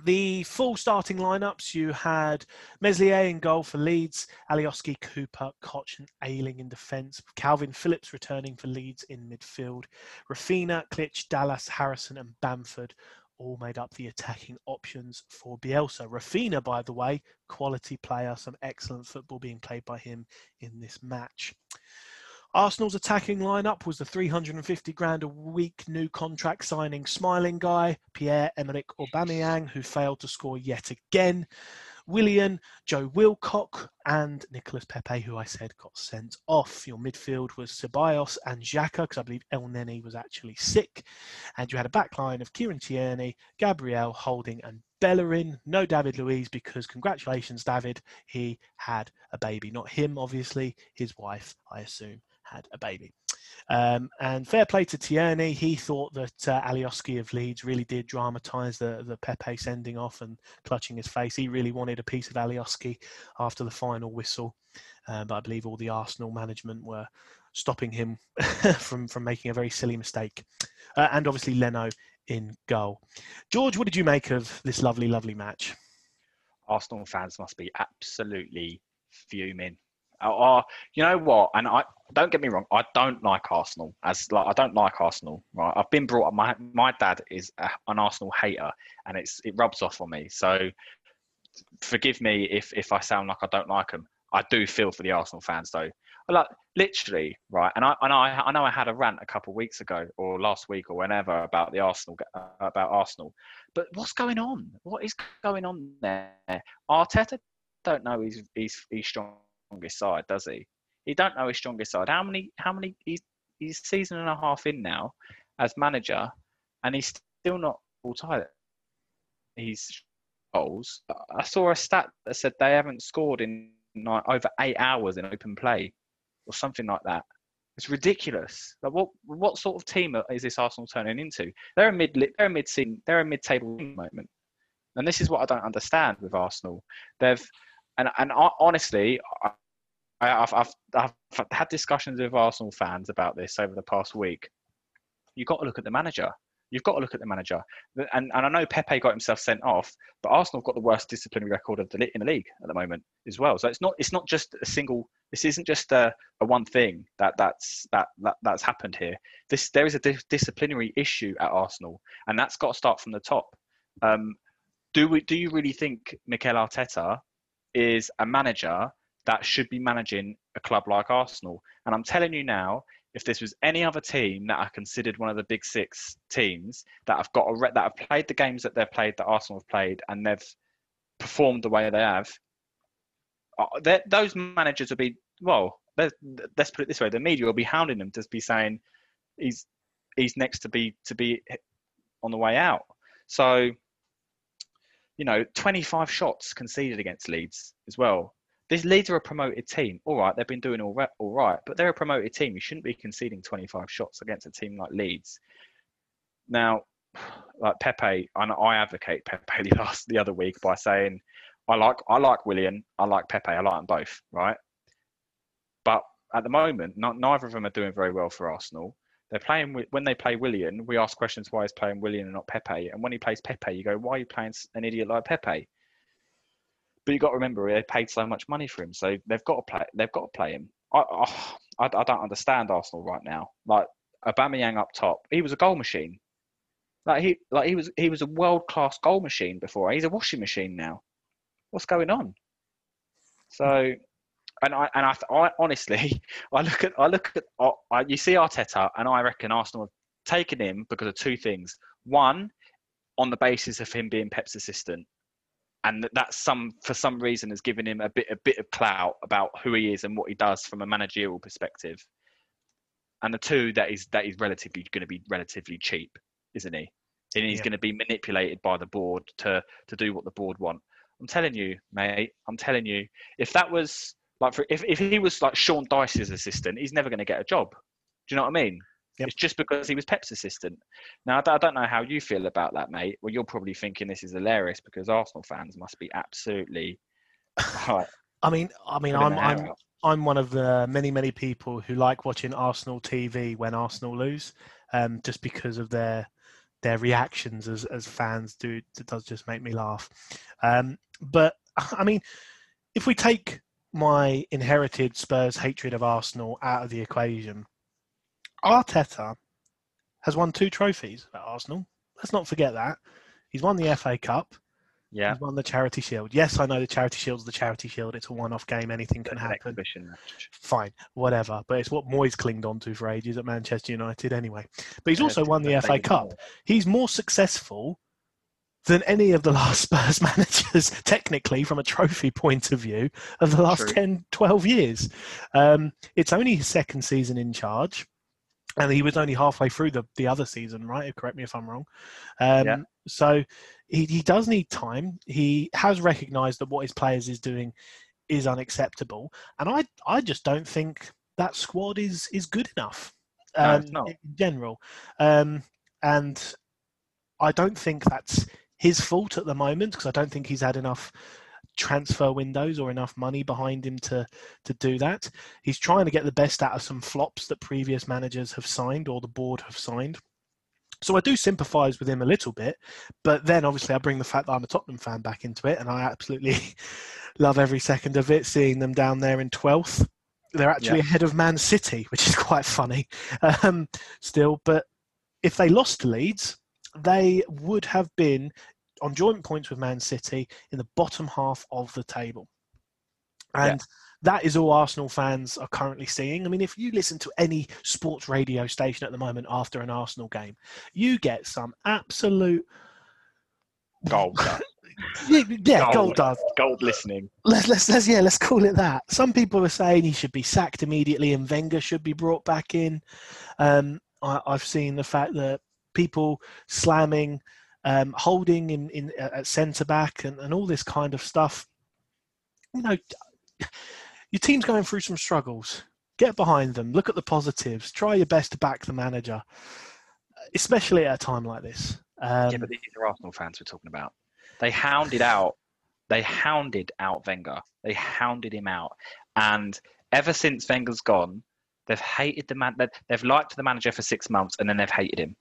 The full starting lineups you had Meslier in goal for Leeds, Alioski, Cooper, Koch, and Ayling in defence, Kalvin Phillips returning for Leeds in midfield, Raphinha, Klich, Dallas, Harrison, and Bamford all made up the attacking options for Bielsa. Raphinha, by the way, quality player, some excellent football being played by him in this match. Arsenal's attacking lineup was the 350 grand a week new contract signing smiling guy, Pierre-Emerick Aubameyang, who failed to score yet again. Willian, Joe Willock, and Nicolas Pepe, who I said got sent off. Your midfield was Ceballos and Xhaka, because I believe Elneny was actually sick. And you had a backline of Kieran Tierney, Gabriel Holding, and Bellerin. No David Luiz, because congratulations, David, he had a baby. Not him, obviously, his wife, I assume, had a baby. Um, and fair play to Tierney. He thought that uh, Alioski of Leeds really did dramatise the, the Pepe sending off and clutching his face. He really wanted a piece of Alioski after the final whistle. Um, but I believe all the Arsenal management were stopping him from, from making a very silly mistake. Uh, and obviously Leno in goal. George, what did you make of this lovely, lovely match? Arsenal fans must be absolutely fuming Oh, you know what? And I don't get me wrong. I don't like Arsenal. As like I don't like Arsenal. Right? I've been brought up. My my dad is a, an Arsenal hater, and it's it rubs off on me. So forgive me if if I sound like I don't like them. I do feel for the Arsenal fans though. Like literally, right? And I and I I know I had a rant a couple of weeks ago or last week or whenever about the Arsenal about Arsenal. But what's going on? What is going on there? Arteta don't know he's he's he's strong strongest side, does he? He don't know his strongest side. How many? How many? He's he's season and a half in now as manager, and he's still not all tight. He's goals. I saw a stat that said they haven't scored in over eight hours in open play, or something like that. It's ridiculous. Like what what sort of team is this Arsenal turning into? They're a mid they're a mid they're a mid table moment, and this is what I don't understand with Arsenal. They've and and honestly, I, have I've I've had discussions with Arsenal fans about this over the past week. You've got to look at the manager. You've got to look at the manager. And, and I know Pepe got himself sent off, but Arsenal have got the worst disciplinary record of the in the league at the moment as well. So it's not it's not just a single. This isn't just a, a one thing that that's that, that that's happened here. This there is a di- disciplinary issue at Arsenal, and that's got to start from the top. Um, do we do you really think Mikel Arteta is a manager that should be managing a club like Arsenal? And I'm telling you now, if this was any other team that are considered one of the big six teams that have got a re- that have played the games that they've played that Arsenal have played and they've performed the way they have, uh, those managers will be well. Let's put it this way: the media will be hounding them to be saying he's he's next to be to be on the way out. So, you know, 25 shots conceded against Leeds as well. This Leeds are a promoted team. All right, they've been doing all right, all right, but they're a promoted team. You shouldn't be conceding 25 shots against a team like Leeds. Now, like Pepe, and I advocate Pepe last the other week by saying, I like I like Willian, I like Pepe, I like them both, right? But at the moment, not, neither of them are doing very well for Arsenal. They're playing when they play Willian. We ask questions why he's playing Willian and not Pepe, and when he plays Pepe, you go, why are you playing an idiot like Pepe? But you've got to remember they paid so much money for him, so they've got to play. They've got to play him. I, I, I don't understand Arsenal right now. Like Aubameyang up top, he was a goal machine. Like he, like he was, he was a world class goal machine before. He's a washing machine now. What's going on? So, and I, and I, I honestly, I look at, I look at, uh, I, you see Arteta, and I reckon Arsenal have taken him because of two things. One, on the basis of him being Pep's assistant, and that that's some for some reason has given him a bit a bit of clout about who he is and what he does from a managerial perspective. And the two that is that he's relatively going to be relatively cheap, isn't he? And he's yeah. going to be manipulated by the board to to do what the board want. I'm telling you, mate. I'm telling you, if that was like for, if if he was like Sean Dyche's assistant, he's never going to get a job. Do you know what I mean? Yep. It's just because he was Pep's assistant. Now, I don't know how you feel about that, mate. Well, you're probably thinking this is hilarious because Arsenal fans must be absolutely. I mean, I mean, I'm, I'm, I'm one of the many, many people who like watching Arsenal TV when Arsenal lose, um, just because of their their reactions as as fans do. It does just make me laugh. Um, but I mean, if we take my inherited Spurs hatred of Arsenal out of the equation, Arteta has won two trophies at Arsenal. Let's not forget that. He's won the FA Cup. Yeah. He's won the Charity Shield. Yes, I know the Charity Shield's the Charity Shield. It's a one-off game. Anything can happen. Fine, whatever. But it's what Moyes clinged on to for ages at Manchester United anyway. But he's also won the FA Cup. He's more successful than any of the last Spurs managers, technically, from a trophy point of view, of the last True. 10, 12 years. Um, it's only his second season in charge and he was only halfway through the, the other season, right? Correct me if I'm wrong. Um, yeah. So he, he does need time. He has recognised that what his players is doing is unacceptable, and I I just don't think that squad is is good enough um, no, in general. Um, and I don't think that's his fault at the moment because I don't think he's had enough transfer windows or enough money behind him to to do that. He's trying to get the best out of some flops that previous managers have signed or the board have signed. So I do sympathise with him a little bit, but then obviously I bring the fact that I'm a Tottenham fan back into it, and I absolutely love every second of it. Seeing them down there in twelfth, they're actually yeah. ahead of Man City, which is quite funny um, still. But if they lost to Leeds, they would have been on joint points with Man City in the bottom half of the table. And yeah. that is all Arsenal fans are currently seeing. I mean, if you listen to any sports radio station at the moment after an Arsenal game, you get some absolute gold. yeah, gold, Gold. does. Gold listening. Let's let's let's yeah, let's call it that. Some people are saying he should be sacked immediately and Wenger should be brought back in. Um, I, I've seen the fact that people slamming um, holding in, in at centre back and, and all this kind of stuff. You know, your team's going through some struggles. Get behind them. Look at the positives. Try your best to back the manager, especially at a time like this. Um, yeah, but these are Arsenal fans we're talking about. They hounded out. They hounded out Wenger. They hounded him out, and ever since Wenger's gone, they've hated the man. they've- They've liked the manager for six months, and then they've hated him.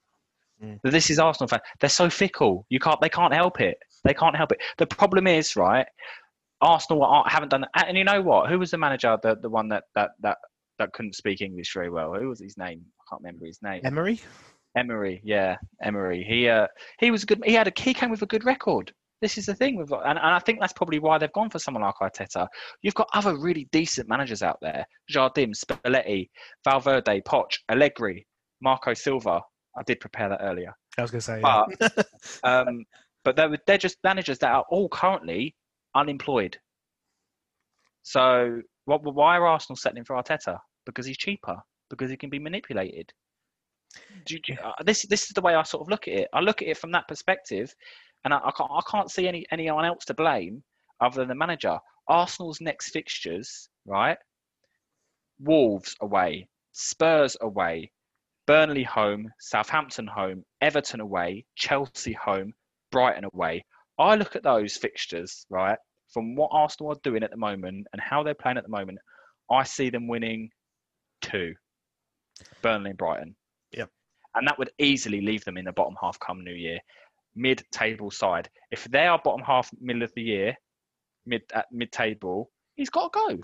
Mm. This is Arsenal fans. They're so fickle. You can't. They can't help it. They can't help it. The problem is right. Arsenal aren't- haven't done. that. And you know what? Who was the manager? The the one that that that that couldn't speak English very well. Who was his name? I can't remember his name. Emery. Emery, yeah, Emery. He uh, he was a good. He had a he came with a good record. This is the thing with, and, and I think that's probably why they've gone for someone like Arteta. You've got other really decent managers out there: Jardim, Spalletti, Valverde, Poch, Allegri, Marco Silva. I did prepare that earlier, I was going to say. yeah. but um, but they're they're just managers that are all currently unemployed. So what? Why are Arsenal settling for Arteta? Because he's cheaper. Because he can be manipulated. Do you- do uh, this this is the way I sort of look at it. I look at it from that perspective, and I, I can't I can't see any anyone else to blame other than the manager. Arsenal's next fixtures, right? Wolves away, Spurs away, Burnley home, Southampton home, Everton away, Chelsea home, Brighton away. I look at those fixtures, right, from what Arsenal are doing at the moment and how they're playing at the moment. I see them winning two, Burnley and Brighton. Yep. And that would easily leave them in the bottom half come New Year, mid-table side. If they are bottom half, middle of the year, mid at mid-table, he's got to go.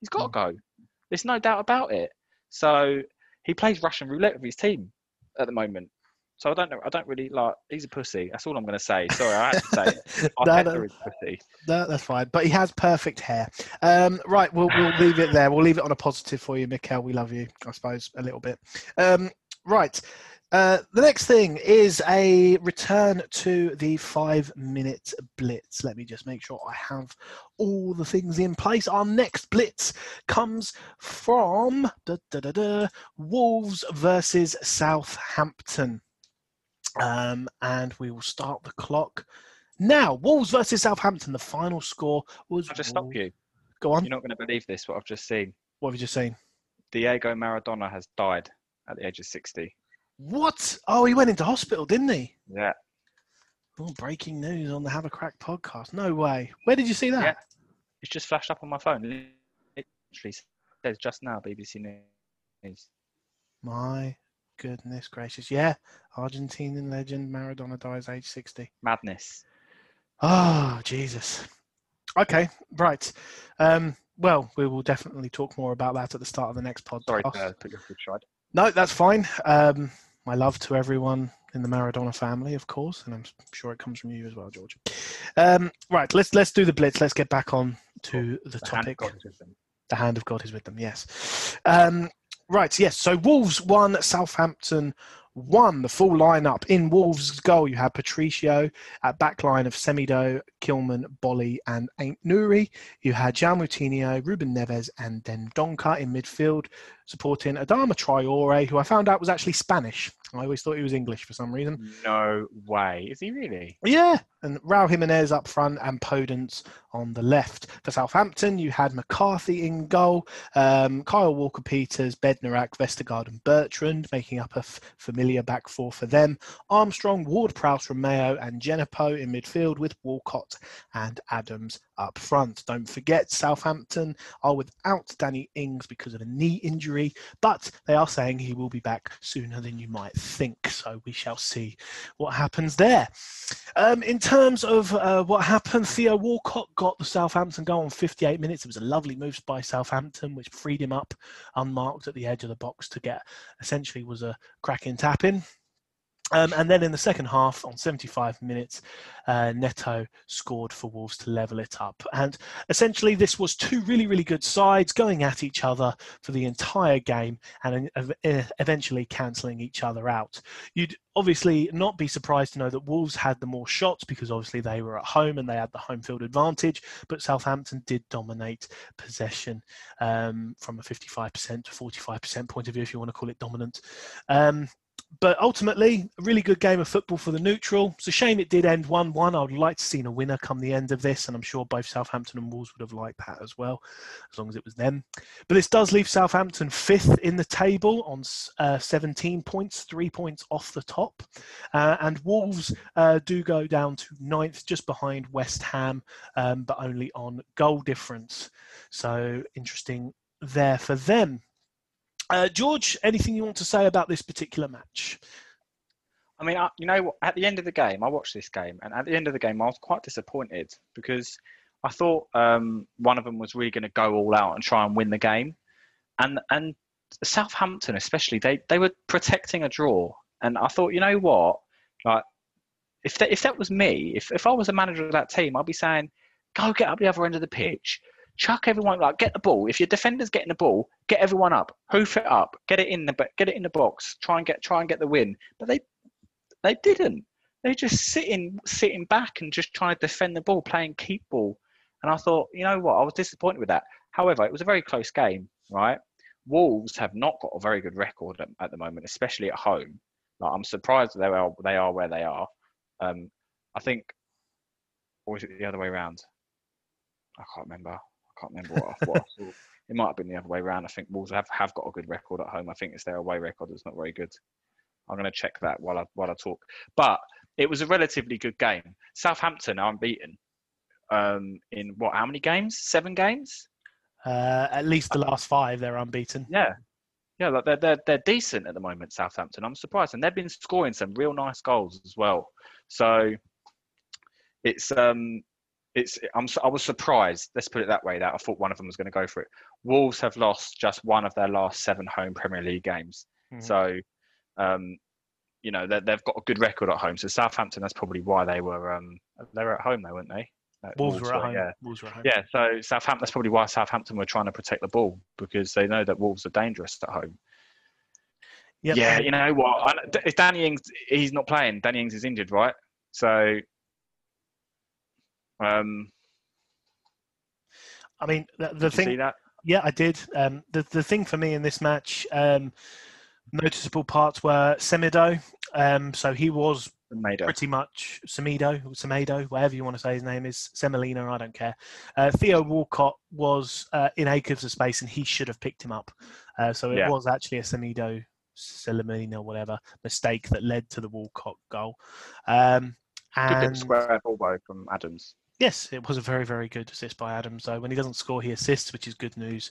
He's got to mm. go. There's no doubt about it. So he plays Russian roulette with his team at the moment. So I don't know. I don't really like. He's a pussy. That's all I'm going to say. Sorry, I had to say it. No, no. pussy. No, that's fine. But he has perfect hair. Um, right, we'll, we'll leave it there. We'll leave it on a positive for you, Mikel. We love you, I suppose, a little bit. Um, right. Uh, the next thing is a return to the five minute blitz. Let me just make sure I have all the things in place. Our next blitz comes from da, da, da, da, Wolves versus Southampton. Um, and we will start the clock now, Wolves versus Southampton. The final score was. I'll just stop you. Go on. You're not going to believe this. What I've just seen. What have you just seen? Diego Maradona has died at the age of 60. What? Oh, he went into hospital, didn't he? Yeah. Oh, breaking news on the Have a Crack podcast. No way. Where did you see that? Yeah. It's just flashed up on my phone. It literally says just now BBC News. My goodness gracious. Yeah. Argentinian legend Maradona dies age 60. Madness. Oh, Jesus. Okay, right. Um, well, we will definitely talk more about that at the start of the next podcast. Sorry to put your foot side. No, that's fine. Um, my love to everyone in the Maradona family, of course, and I'm sure it comes from you as well, George. Um, right, let's let's do the blitz. Let's get back on to the The hand topic. God is with them. The hand of God is with them. Yes. Um, right. Yes. So Wolves won. Southampton won. The full lineup in Wolves' goal. You had Patricio at backline of Semedo, Kilman, Boly, and Aït-Nouri. You had Moutinho, Ruben Neves, and Dendoncker in midfield, supporting Adama Traore, who I found out was actually Spanish. I always thought he was English for some reason. No way. Is he really? Yeah, and Raul Jimenez up front and Podence on the left. For Southampton, you had McCarthy in goal, um, Kyle Walker Peters, Bednarek, Vestergaard, and Bertrand, making up a f- familiar back four for them. Armstrong, Ward Prowse, Romeu, and Djenepo in midfield with Walcott and Adams up front. Don't forget, Southampton are without Danny Ings because of a knee injury, but they are saying he will be back sooner than you might think. So we shall see what happens there. Um, in terms of uh, what happened, Theo Walcott got the Southampton goal in 58 minutes. It was a lovely move by Southampton, which freed him up unmarked at the edge of the box to get essentially was a cracking tap in. Um, and then in the second half, on 75 minutes, uh, Neto scored for Wolves to level it up. And essentially, this was two really, really good sides going at each other for the entire game and eventually cancelling each other out. You'd obviously not be surprised to know that Wolves had the more shots because obviously they were at home and they had the home field advantage, but Southampton did dominate possession um, from a 55% to 45% point of view, if you want to call it dominant. Um, but ultimately, a really good game of football for the neutral. It's a shame it did end 1 1. I would like to see a winner come the end of this, and I'm sure both Southampton and Wolves would have liked that as well, as long as it was them. But this does leave Southampton fifth in the table on uh, 17 points, three points off the top. Uh, and Wolves uh, do go down to ninth, just behind West Ham, um, but only on goal difference. So interesting there for them. Uh, George, anything you want to say about this particular match? I mean, I, you know, at the end of the game, I watched this game, and at the end of the game, I was quite disappointed because I thought um, one of them was really going to go all out and try and win the game, and and Southampton especially, they they were protecting a draw, and I thought, you know what, like if that if that was me, if if I was a manager of that team, I'd be saying, go get up the other end of the pitch, chuck everyone like get the ball. If your defender's getting the ball, get everyone up, hoof it up, get it in the get it in the box, try and get try and get the win. But they they didn't. They just sitting sitting back and just trying to defend the ball, playing keep ball. And I thought, you know what, I was disappointed with that. However, it was a very close game, right? Wolves have not got a very good record at, at the moment, especially at home. Like, I'm surprised they are they are where they are. Um, I think, or is it the other way around? I can't remember can't remember what I, what I saw. It might have been the other way around. I think Wolves have, have got a good record at home. I think it's their away record that's not very good. I'm going to check that while I while I talk. But it was a relatively good game. Southampton are unbeaten um, in what? How many games? Seven games. Uh, at least the last five, they're unbeaten. Yeah, yeah, like they're, they're they're decent at the moment. Southampton. I'm surprised, and they've been scoring some real nice goals as well. So it's um it's I'm, I was surprised. Let's put it that way. That I thought one of them was going to go for it. Wolves have lost just one of their last seven home Premier League games. Mm-hmm. So, um, you know, they've got a good record at home. So Southampton, that's probably why they were um, they were at home, though, weren't they? Wolves, Wolves, were at home. Yeah. Wolves were at home. Yeah. So Southampton. That's probably why Southampton were trying to protect the ball because they know that Wolves are dangerous at home. Yep. Yeah. You know what? If Danny Ings, he's not playing. Danny Ings is injured, right? So um, I mean, the, the thing. Yeah, I did. Um, the the thing for me in this match, um, noticeable parts were Semedo. Um, so he was Semedo. pretty much Semedo, Semedo, whatever you want to say his name is, Semolina, I don't care. Uh, Theo Walcott was uh, in acres of space and he should have picked him up. Uh, so it yeah. was actually a Semedo, Semolina, whatever, mistake that led to the Walcott goal. Um, and, Good square elbow from Adams. Yes, it was a very, very good assist by Adams. So when he doesn't score, he assists, which is good news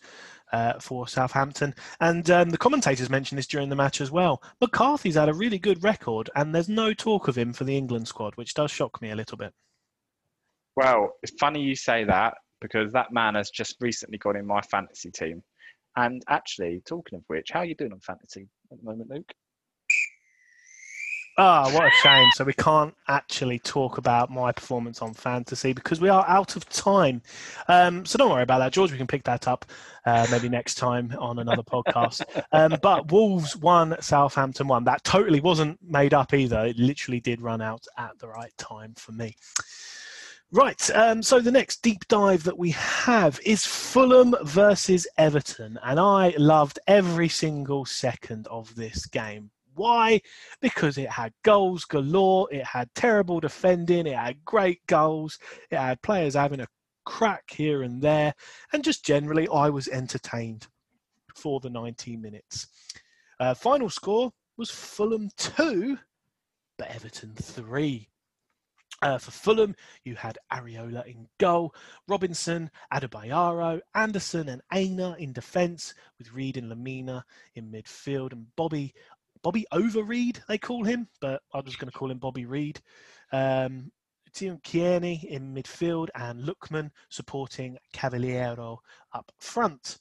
uh, for Southampton. And um, the commentators mentioned this during the match as well. McCarthy's had a really good record, and there's no talk of him for the England squad, which does shock me a little bit. Well, it's funny you say that because that man has just recently got in my fantasy team. And actually, talking of which, how are you doing on fantasy at the moment, Luke? Ah, oh, what a shame. So we can't actually talk about my performance on fantasy because we are out of time. Um, so don't worry about that, George. We can pick that up uh, maybe next time on another podcast. Um, but Wolves won, Southampton won. That totally wasn't made up either. It literally did run out at the right time for me. Right, um, so the next deep dive that we have is Fulham versus Everton, and I loved every single second of this game. Why? Because it had goals galore, it had terrible defending, it had great goals, it had players having a crack here and there, and just generally, I was entertained for the 90 minutes. Uh, final score was Fulham 2, but Everton 3. Uh, for Fulham, you had Areola in goal, Robinson, Adarabioyo, Anderson, and Aina in defence, with Reed and Lemina in midfield, and Bobby Bobby Overreed, they call him, but I'm just going to call him Bobby Reid. Um, Tim Cairney in midfield and Lookman supporting Cavaleiro up front.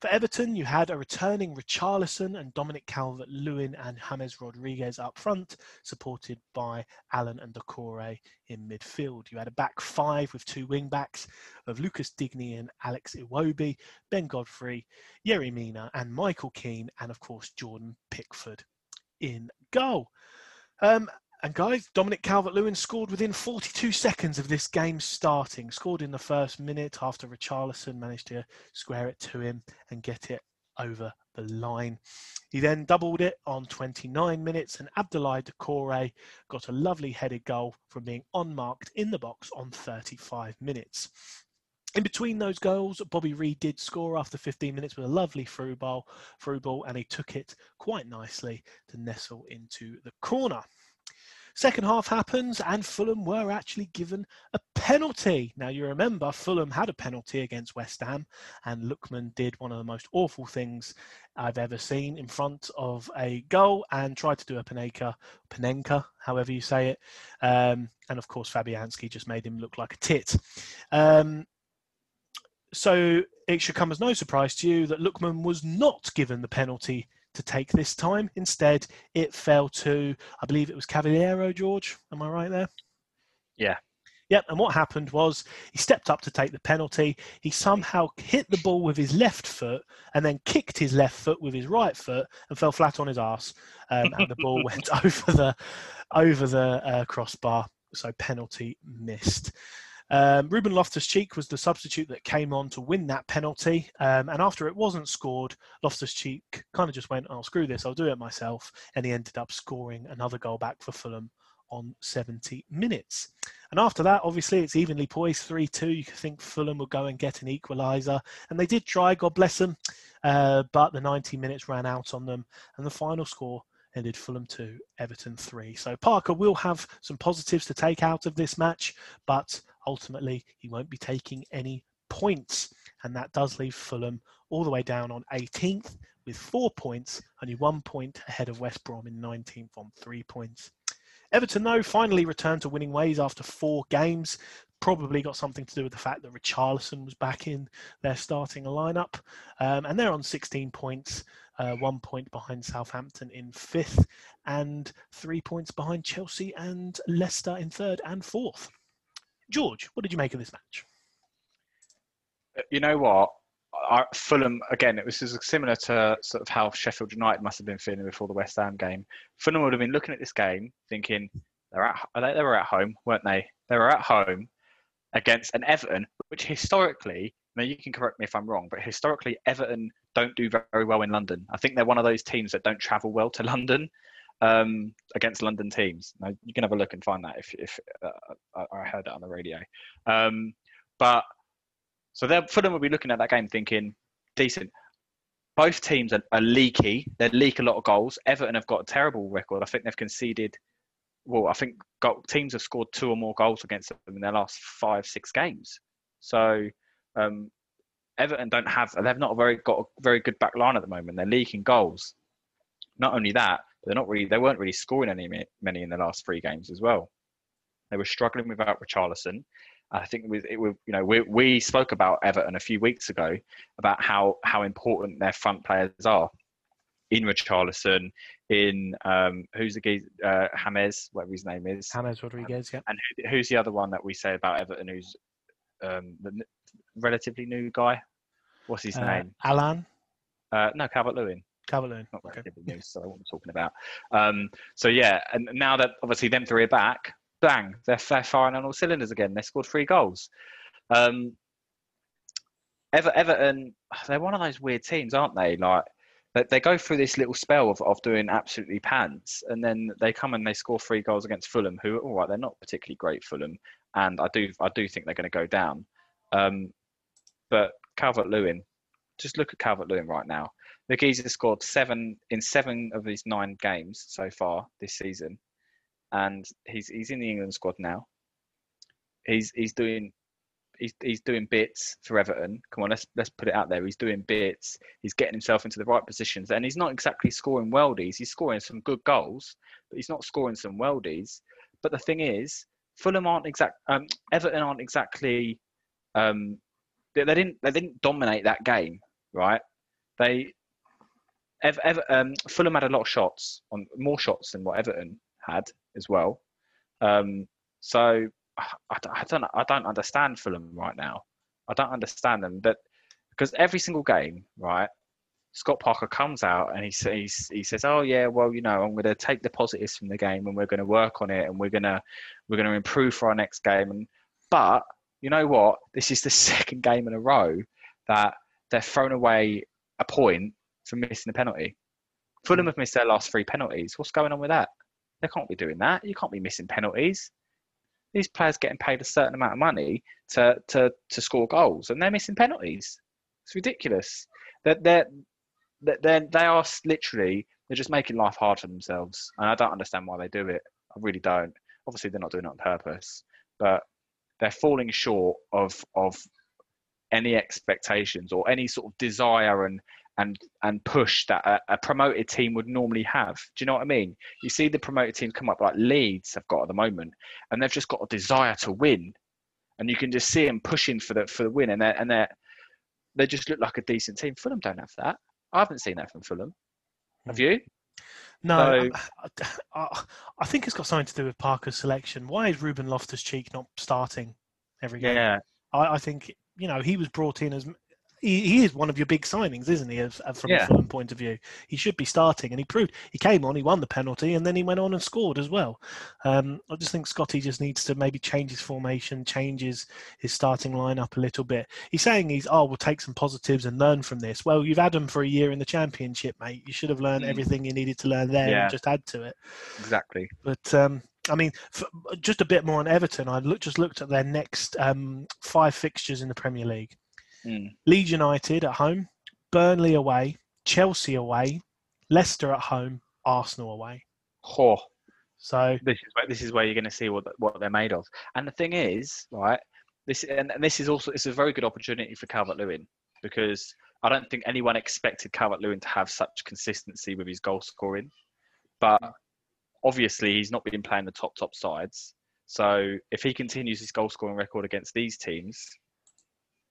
For Everton, you had a returning Richarlison and Dominic Calvert Lewin and James Rodriguez up front, supported by Allan and Doucouré in midfield. You had a back five with two wing backs of Lucas Digne and Alex Iwobi, Ben Godfrey, Yerry Mina and Michael Keane, and of course Jordan Pickford in goal. Um, and guys, Dominic Calvert Lewin scored within 42 seconds of this game starting. Scored in the first minute after Richarlison managed to square it to him and get it over the line. He then doubled it on 29 minutes, and Abdoulaye Doucouré got a lovely headed goal from being unmarked in the box on 35 minutes. In between those goals, Bobby Reid did score after 15 minutes with a lovely through ball, through ball, and he took it quite nicely to nestle into the corner. Second half happens, and Fulham were actually given a penalty. Now, you remember Fulham had a penalty against West Ham, and Lookman did one of the most awful things I've ever seen in front of a goal and tried to do a Panenka, Panenka, however you say it. Um, and of course, Fabianski just made him look like a tit. Um, so it should come as no surprise to you that Lookman was not given the penalty to take this time. Instead, it fell to, I believe it was Cavaleiro, George. Am I right there? Yeah. Yep, and what happened was he stepped up to take the penalty. He somehow hit the ball with his left foot and then kicked his left foot with his right foot and fell flat on his ass. Um, and the ball went over the over the uh, crossbar. So penalty missed. Um, Ruben Loftus Cheek was the substitute that came on to win that penalty. Um, and after it wasn't scored, Loftus Cheek kind of just went, oh, screw this, I'll do it myself. And he ended up scoring another goal back for Fulham on 70 minutes. And after that, obviously, it's evenly poised 3 2. You could think Fulham would go and get an equaliser. And they did try, God bless them. Uh, but the 90 minutes ran out on them. And the final score ended Fulham 2, Everton 3. So Parker will have some positives to take out of this match, but ultimately he won't be taking any points. And that does leave Fulham all the way down on 18th with four points, only one point ahead of West Brom in 19th on three points. Everton, though, finally returned to winning ways after four games. Probably got something to do with the fact that Richarlison was back in their starting lineup. Um, and they're on 16 points, uh, one point behind Southampton in fifth, and three points behind Chelsea and Leicester in third and fourth. George, what did you make of this match? Uh, you know what? I, Fulham again. It was similar to sort of how Sheffield United must have been feeling before the West Ham game. Fulham would have been looking at this game, thinking they're at they, they were at home, weren't they? They were at home against an Everton, which historically, now you can correct me if I'm wrong, but historically Everton don't do very well in London. I think they're one of those teams that don't travel well to London um, against London teams. Now, you can have a look and find that if, if uh, I heard that on the radio. Um, but so Fulham will be looking at that game thinking, decent. Both teams are, are, leaky. They leak a lot of goals. Everton have got a terrible record. I think they've conceded. Well, I think teams have scored two or more goals against them in their last five, six games. So um, Everton don't have. They've not very got a very good back line at the moment. They're leaking goals. Not only that, they're not really they weren't really scoring any many in the last three games as well. They were struggling without Richarlison. I think it was, it was you know we we spoke about Everton a few weeks ago about how how important their front players are in Richarlison, in um, who's the guy, uh, James, whatever his name is. James Rodriguez, yeah. And who's the other one that we say about Everton who's um, the relatively new guy? What's his uh, name? Alan? Uh, no, Calvert Lewin. Calvert-Lewin. Not okay. news, so what I'm talking about. Um, so yeah, and now that obviously them three are back, bang, they're, they're firing on all cylinders again. They scored three goals. Um, Ever, Everton, they're one of those weird teams, aren't they? Like they, go through this little spell of, of doing absolutely pants, and then they come and they score three goals against Fulham, who all right, they're not particularly great Fulham, and I do I do think they're going to go down. Um, but Calvert Lewin, just look at Calvert Lewin right now. McGee's has scored seven in seven of his nine games so far this season, and he's he's in the England squad now. He's he's doing he's he's doing bits for Everton. Come on, let's let's put it out there. He's doing bits. He's getting himself into the right positions, and he's not exactly scoring worldies. He's scoring some good goals, but he's not scoring some worldies. But the thing is, Fulham aren't exact. Um, Everton aren't exactly. Um, they, they didn't they didn't dominate that game, right? they Ever, Ever, um, Fulham had a lot of shots on more shots than what Everton had as well. Um, so I, I, don't I don't understand Fulham right now. I don't understand them that because every single game, right? Scott Parker comes out and he says he says, "Oh yeah, well you know I'm going to take the positives from the game and we're going to work on it and we're going to we're going to improve for our next game." And but you know what? This is the second game in a row that they've thrown away a point for missing a penalty. Fulham hmm. have missed their last three penalties. What's going on with that? They can't be doing that. You can't be missing penalties. These players getting paid a certain amount of money to to, to score goals, and they're missing penalties. It's ridiculous. That They're, they're, they're, they are literally they're just making life hard for themselves, and I don't understand why they do it. I really don't. Obviously, they're not doing it on purpose, but they're falling short of of any expectations or any sort of desire and and and push that a, a, promoted team would normally have. Do you know what I mean? You see the promoted teams come up like Leeds have got at the moment, and they've just got a desire to win, and you can just see them pushing for the for the win, and they and they they just look like a decent team. Fulham don't have that. I haven't seen that from Fulham. Have hmm. you? No, so, I, I, think it's got something to do with Parker's selection. Why is Ruben Loftus Cheek not starting every game? Yeah, I, I think you know he was brought in as he, he is one of your big signings, isn't he? As, as from yeah. a Fulham point of view, he should be starting, and he proved he came on, he won the penalty, and then he went on and scored as well. Um, I just think Scotty just needs to maybe change his formation, changes his starting lineup a little bit. He's saying he's oh we'll take some positives and learn from this. Well, you've had him for a year in the Championship, mate. You should have learned mm. everything you needed to learn there yeah. and just add to it. Exactly. But um, I mean, just a bit more on Everton. I look, just looked at their next um, five fixtures in the Premier League. Mm. Leeds United at home, Burnley away, Chelsea away, Leicester at home, Arsenal away. Oh, so this is where, this is where you're going to see what what they're made of. And the thing is, right? This and, and this is also it's a very good opportunity for Calvert Lewin because I don't think anyone expected Calvert Lewin to have such consistency with his goal scoring, but obviously he's not been playing the top top sides. So if he continues his goal scoring record against these teams,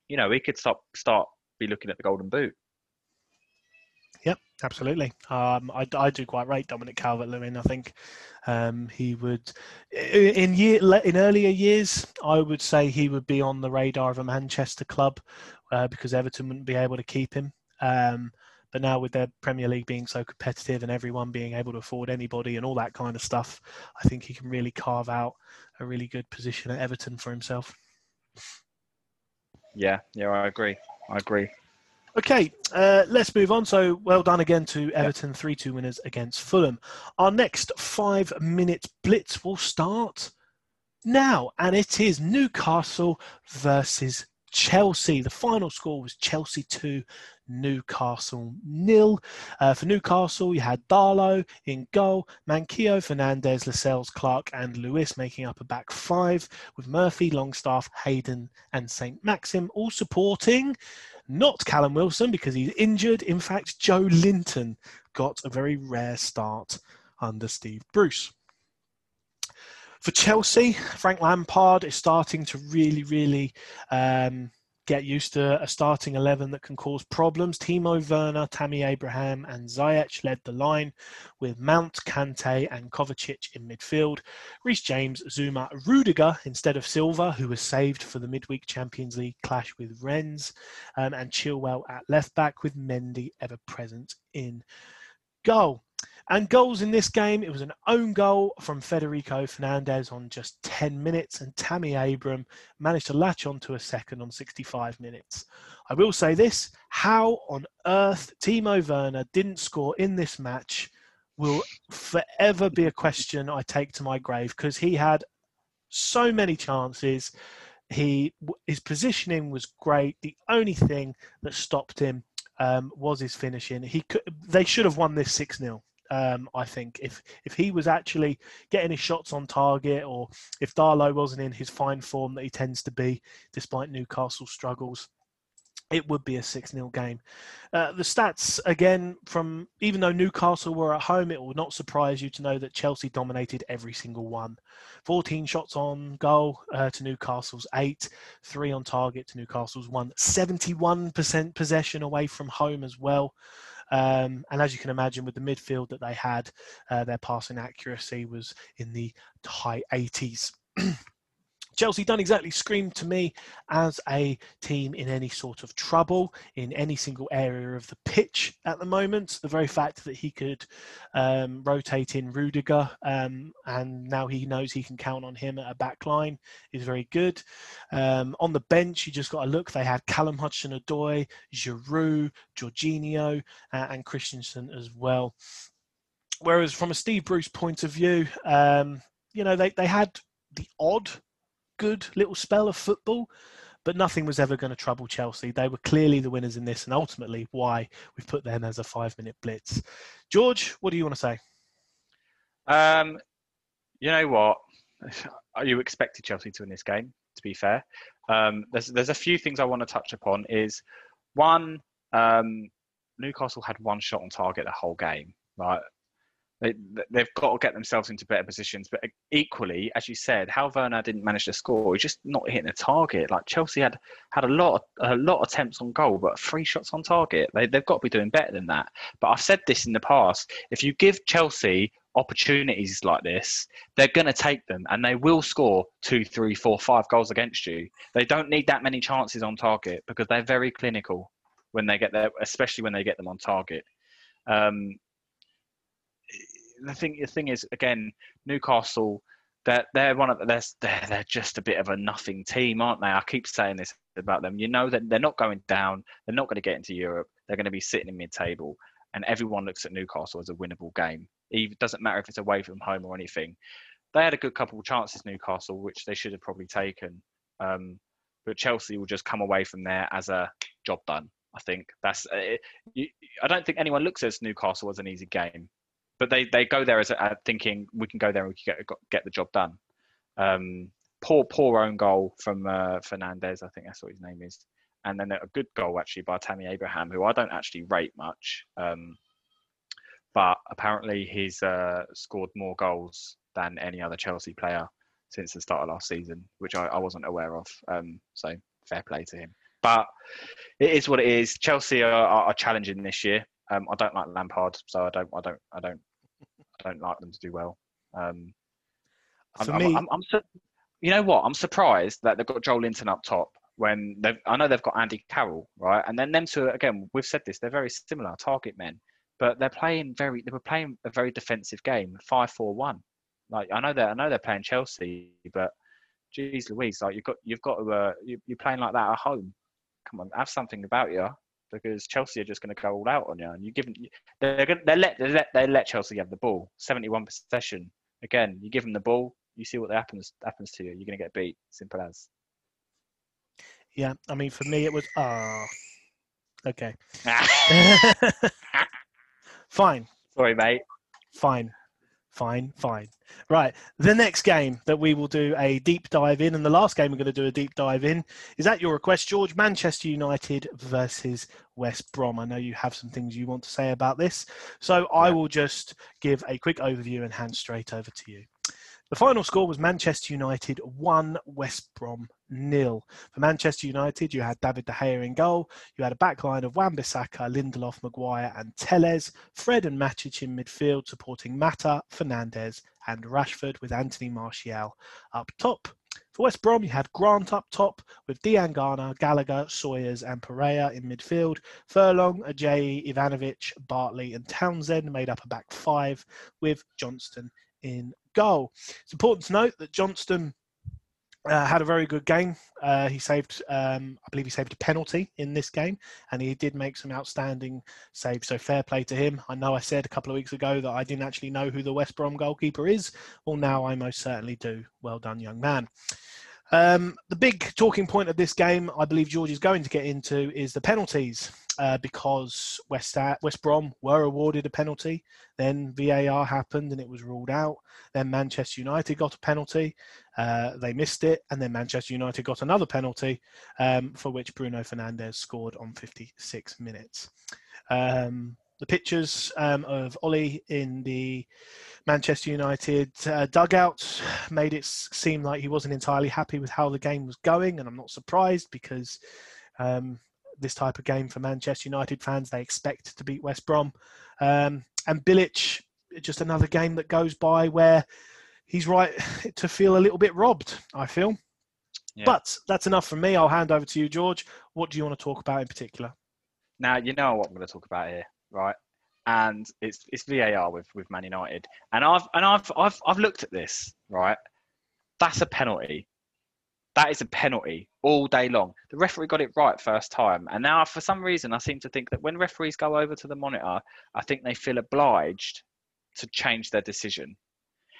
you know, he could start start be looking at the golden boot. Yep, absolutely. Um, I, I do quite rate Dominic Calvert-Lewin. I think um, he would, in year in earlier years, I would say he would be on the radar of a Manchester club uh, because Everton wouldn't be able to keep him. Um, but now with their Premier League being so competitive and everyone being able to afford anybody and all that kind of stuff, I think he can really carve out a really good position at Everton for himself. Yeah, yeah, I agree. I agree. Okay, uh, let's move on. So, well done again to Everton, 3 2 winners against Fulham. Our next five minute blitz will start now, and it is Newcastle versus Chelsea. The final score was Chelsea 2, Newcastle nil. Uh, for Newcastle, you had Darlow in goal, Manquillo, Fernandez, Lascelles, Clark, and Lewis making up a back five, with Murphy, Longstaff, Hayden, and St. Maxim all supporting. Not Callum Wilson because he's injured. In fact, Joelinton got a very rare start under Steve Bruce. For Chelsea, Frank Lampard is starting to really, really um, get used to a starting 11 that can cause problems. Timo Werner, Tammy Abraham, and Ziyech led the line with Mount, Kante, and Kovacic in midfield. Reece James, Zouma, Rudiger instead of Silva, who was saved for the midweek Champions League clash with Rennes, um, and Chilwell at left back with Mendy ever present in goal. And goals in this game, it was an own goal from Federico Fernandez on just 10 minutes, and Tammy Abraham managed to latch onto a second on 65 minutes. I will say this how on earth Timo Werner didn't score in this match will forever be a question I take to my grave because he had so many chances. He his positioning was great. The only thing that stopped him um, was his finishing. He could, they should have won this six 0 um, I think if if he was actually getting his shots on target, or if Darlow wasn't in his fine form that he tends to be, despite Newcastle struggles, it would be a 6 0 game. Uh, the stats, again, from even though Newcastle were at home, it will not surprise you to know that Chelsea dominated every single one. 14 shots on goal uh, to Newcastle's 8, 3 on target to Newcastle's 1, 71% possession away from home as well. Um, and as you can imagine, with the midfield that they had, uh, their passing accuracy was in the high 80s. Chelsea don't exactly scream to me as a team in any sort of trouble in any single area of the pitch at the moment. The very fact that he could um, rotate in Rudiger um, and now he knows he can count on him at a back line is very good. Um, on the bench, you just got to look. They had Callum Hudson-Odoi, Giroud, Jorginho, uh, and Christensen as well. Whereas from a Steve Bruce point of view, um, you know, they, they had the odd good little spell of football, but nothing was ever going to trouble Chelsea. They were clearly the winners in this, and ultimately why we've put them as a five-minute blitz. George, what do you want to say? Um, you know what? You expected Chelsea to win this game. To be fair, um, there's there's a few things I want to touch upon. Is one, um, Newcastle had one shot on target the whole game. Right, they, they've got to get themselves into better positions. But equally, as you said, how Werner didn't manage to score, he's just not hitting the target. Like Chelsea had had a lot, of, a lot of attempts on goal, but three shots on target. They, they've got to be doing better than that. But I've said this in the past: if you give Chelsea opportunities like this, they're going to take them, and they will score two, three, four, five goals against you. They don't need that many chances on target because they're very clinical when they get there, especially when they get them on target. Um, the thing the thing is again Newcastle they're they're one of the, they're, they're just a bit of a nothing team, aren't they? I keep saying this about them. You know that they're not going down. They're not going to get into Europe. They're going to be sitting in mid-table, and everyone looks at Newcastle as a winnable game. It doesn't matter if it's away from home or anything. They had a good couple of chances, Newcastle, which they should have probably taken. Um, but Chelsea will just come away from there as a job done. I think that's. Uh, you, I don't think anyone looks at Newcastle as an easy game but they, they go there as a, thinking we can go there and we can get get the job done. Um, poor poor own goal from uh, Fernandez, I think that's what his name is, and then a good goal actually by Tammy Abraham, who I don't actually rate much, um, but apparently he's uh, scored more goals than any other Chelsea player since the start of last season, which I, I wasn't aware of. Um, so fair play to him. But it is what it is. Chelsea are, are challenging this year. Um, I don't like Lampard, so I don't, I don't, I don't I don't like them to do well. Um, For I'm, me, I'm, I'm, I'm, you know what? I'm surprised that they've got Joelinton up top when they've. I know they've got Andy Carroll, right? And then them two again. We've said this. They're very similar target men, but they're playing very. They were playing a very defensive game, five four one. Like I know that I know they're playing Chelsea, but geez Louise, like you've got you've got to uh, you're playing like that at home. Come on, have something about you because Chelsea are just going to go all out on you, and you give them, they're going they let they let they let Chelsea have the ball, seventy-one possession. Again, you give them the ball, you see what happens happens to you. You're going to get beat. Simple as. Yeah, I mean, for me, it was ah, oh, okay, fine. Sorry, mate. Fine fine, fine. Right. The next game that we will do a deep dive in, and the last game we're going to do a deep dive in, is at your request, George. Manchester United versus West Brom. I know you have some things you want to say about this, so I will just give a quick overview and hand straight over to you. The final score was Manchester United 1, West Brom nil. For Manchester United, you had David De Gea in goal. You had a backline of Wan-Bissaka, Lindelof, Maguire, and Telles. Fred and Matic in midfield, supporting Mata, Fernandes, and Rashford, with Anthony Martial up top. For West Brom, you had Grant up top with Diangana, Gallagher, Sawyers, and Pereira in midfield. Furlong, Ajayi, Ivanovic, Bartley, and Townsend made up a back five with Johnstone in goal. It's important to note that Johnstone uh, had a very good game. Uh, he saved, um, I believe, he saved a penalty in this game, and he did make some outstanding saves. So fair play to him. I know I said a couple of weeks ago that I didn't actually know who the West Brom goalkeeper is. Well, now I most certainly do. Well done, young man. Um, the big talking point of this game, I believe George is going to get into, is the penalties. Uh, because West West Brom were awarded a penalty, then VAR happened and it was ruled out. Then Manchester United got a penalty, uh, they missed it, and then Manchester United got another penalty, um, for which Bruno Fernandes scored on 56 minutes. Um, the pictures um, of Ole in the Manchester United uh, dugout made it seem like he wasn't entirely happy with how the game was going, and I'm not surprised because um, this type of game for Manchester United fans, they expect to beat West Brom. Um, and Bilic, just another game that goes by where he's right to feel a little bit robbed, I feel. Yeah. But that's enough from me. I'll hand over to you, George. What do you want to talk about in particular? Now, you know what I'm going to talk about here right? And it's it's VAR with with Man United, and I've and I've I've I've looked at this, right? That's a penalty. That is a penalty all day long. The referee got it right first time, and now for some reason I seem to think that when referees go over to the monitor, I think they feel obliged to change their decision.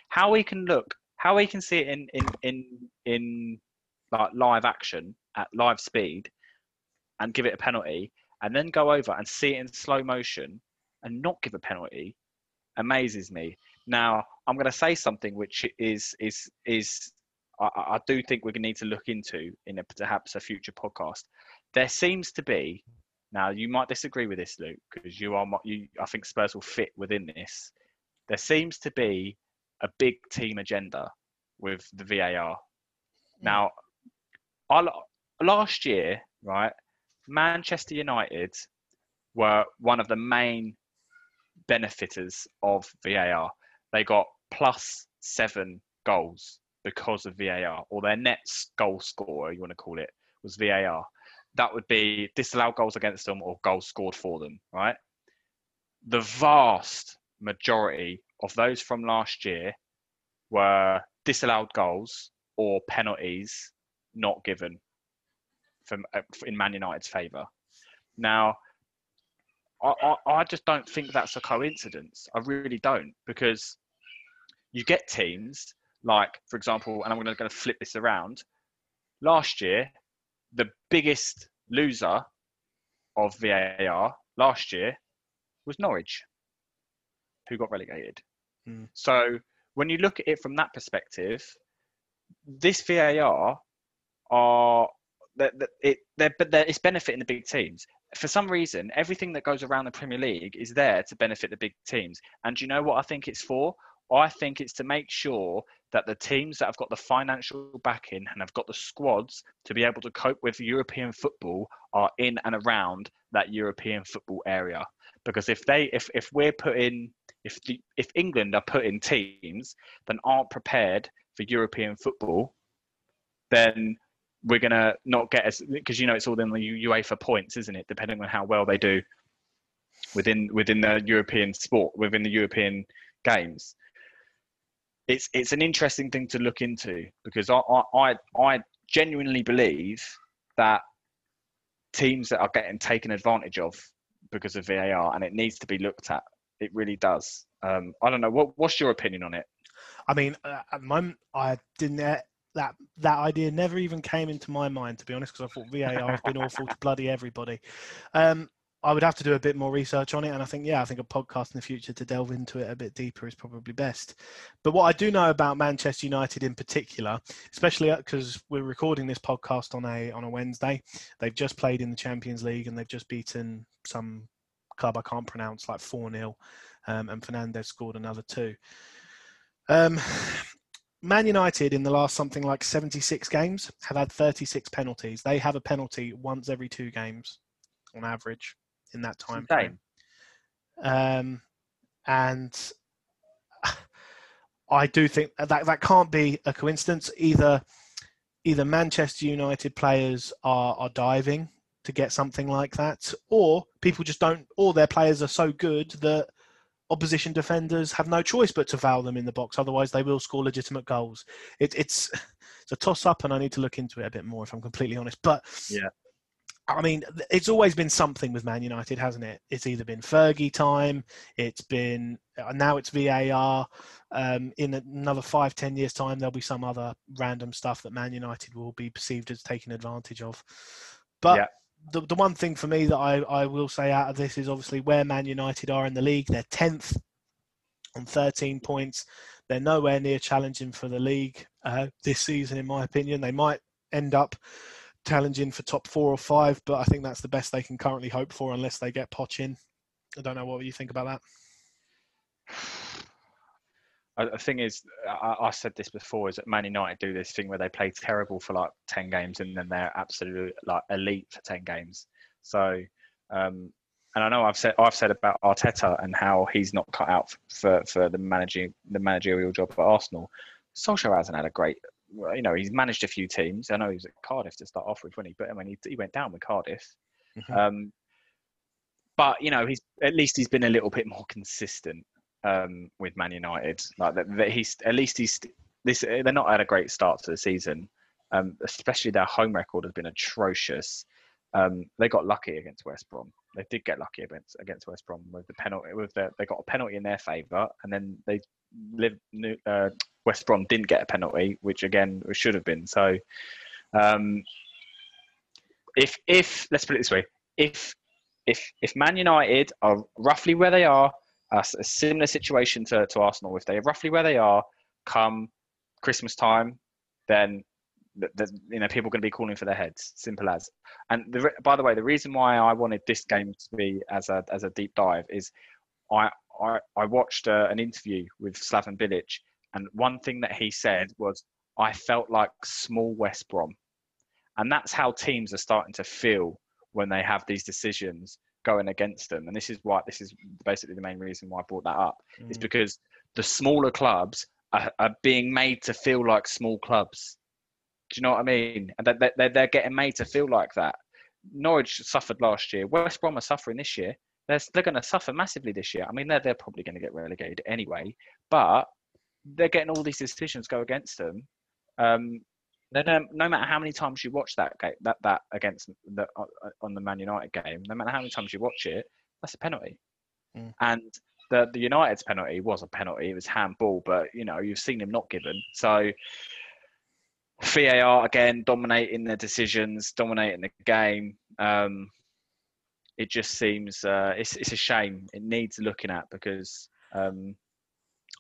How we can look, how we can see it in in in in like live action at live speed, and give it a penalty, and then go over and see it in slow motion and not give a penalty amazes me. Now, I'm going to say something which is is is I, I do think we're going to need to look into in a, perhaps a future podcast. There seems to be now you might disagree with this, Luke, because you are you. I think Spurs will fit within this. There seems to be a big team agenda with the VAR. Hmm. Now, I, last year, right, Manchester United were one of the main benefiters of VAR. They got plus seven goals because of VAR, or their net goal scorer, you want to call it, was VAR. That would be disallowed goals against them or goals scored for them, right? The vast majority of those from last year were disallowed goals or penalties not given uh, in Man United's favour. Now, I, I, I just don't think that's a coincidence. I really don't because you get teams like, for example, and I'm going to flip this around. Last year, the biggest loser of VAR last year was Norwich, who got relegated. Mm. So when you look at it from that perspective, this VAR are that, that it but it's benefiting the big teams. For some reason, everything that goes around the Premier League is there to benefit the big teams. And you know what I think it's for? I think it's to make sure that the teams that have got the financial backing and have got the squads to be able to cope with European football are in and around that European football area. Because if they if if we're putting if the if England are putting teams that aren't prepared for European football, then we're gonna not get as because you know it's all in the UEFA points, isn't it? Depending on how well they do within within the European sport, within the European games. It's it's an interesting thing to look into because I I I genuinely believe that teams that are getting taken advantage of because of VAR and it needs to be looked at. It really does. Um, I don't know. What, what's your opinion on it? I mean, uh, at the moment, I didn't that that idea never even came into my mind to be honest because I thought VAR has been awful to bloody everybody. Um, I would have to do a bit more research on it, and I think yeah, I think a podcast in the future to delve into it a bit deeper is probably best. But what I do know about Manchester United in particular, especially because we're recording this podcast on a on a Wednesday, they've just played in the Champions League and they've just beaten some club I can't pronounce like four 0 um, and Fernandes scored another two. Um, Man United in the last something like 76 games have had 36 penalties. They have a penalty once every two games on average in that time frame. Um, and I do think that that can't be a coincidence. Either either Manchester United players are, are diving to get something like that, or people just don't, or their players are so good that opposition defenders have no choice but to foul them in the box. Otherwise, they will score legitimate goals. It, it's it's a toss up, and I need to look into it a bit more if I'm completely honest. But yeah, I mean, it's always been something with Man United, hasn't it? It's either been Fergie time, it's been uh, now it's VAR. Um, in another five, ten years' time, there'll be some other random stuff that Man United will be perceived as taking advantage of. But yeah. The, the one thing for me that I, I will say out of this is obviously where Man United are in the league. They're 10th on 13 points. They're nowhere near challenging for the league uh, this season, in my opinion. They might end up challenging for top four or five, but I think that's the best they can currently hope for unless they get Poch in. I don't know what you think about that. The thing is, I, I, said this before, is that Man United do this thing where they play terrible for like ten games and then they're absolutely like elite for ten games. So, um, and I know I've said I've said about Arteta and how he's not cut out for for the managing the managerial job at Arsenal. Solskjaer hasn't had a great you know, he's managed a few teams. I know he was at Cardiff to start off with, when he? But I mean, he, he went down with Cardiff. Mm-hmm. Um, but you know, he's at least he's been a little bit more consistent um, with Man United. Like that, that, he's at least he's this. They're not at a great start to the season. Um, especially their home record has been atrocious. Um, they got lucky against West Brom. They did get lucky against against West Brom with the penalty. With the, they got a penalty in their favour, and then they lived. Uh, West Brom didn't get a penalty, which again should have been. So, um, if if let's put it this way, if if if Man United are roughly where they are, a, a similar situation to, to Arsenal, if they're roughly where they are, come Christmas time, then the, the, you know people are going to be calling for their heads. Simple as. And the, by the way, the reason why I wanted this game to be as a as a deep dive is I I, I watched uh, an interview with Slaven Bilic and one thing that he said was, I felt like small West Brom. And that's how teams are starting to feel when they have these decisions going against them. And this is why, this is basically the main reason why I brought that up, mm. is because the smaller clubs are, are, being made to feel like small clubs. Do you know what I mean? And they're, they're, they're getting made to feel like that. Norwich suffered last year. West Brom are suffering this year. They're, they're going to suffer massively this year. I mean, they're, they're probably going to get relegated anyway. But they're getting all these decisions go against them. Um, no, no matter how many times you watch that game, that that against the on the Man United game, no matter how many times you watch it, that's a penalty. Mm. And the the United's penalty was a penalty. It was handball, but you know you've seen him not given. So VAR again dominating the decisions, dominating the game. Um, it just seems uh, it's it's a shame. It needs looking at because um,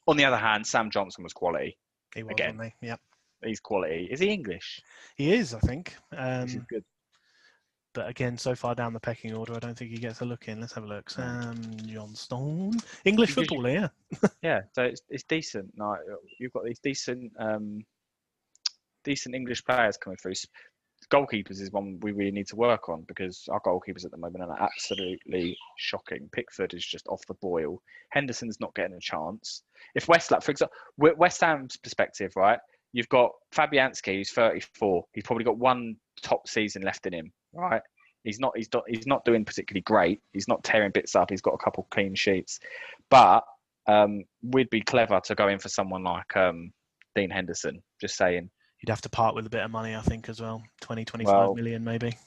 on the other hand, Sam Johnstone was quality. He was, again. He's quality. Is he English? He is, I think. Um, good. But again, so far down the pecking order, I don't think he gets a look in. Let's have a look. Sam Johnstone, English footballer, yeah. yeah, so it's, it's decent. Like, you've got these decent, um, decent English players coming through goalkeepers is one we really need to work on because our goalkeepers at the moment are absolutely shocking. Pickford is just off the boil. Henderson's not getting a chance. If West, like for example, West Ham's perspective, right? You've got Fabianski, who's 34. He's probably got one top season left in him, right? He's not. He's not. He's not doing particularly great. He's not tearing bits up. He's got a couple clean sheets, but um, we'd be clever to go in for someone like um, Dean Henderson. Just saying, you'd have to part with a bit of money, I think, as well 20, 25 well, million maybe.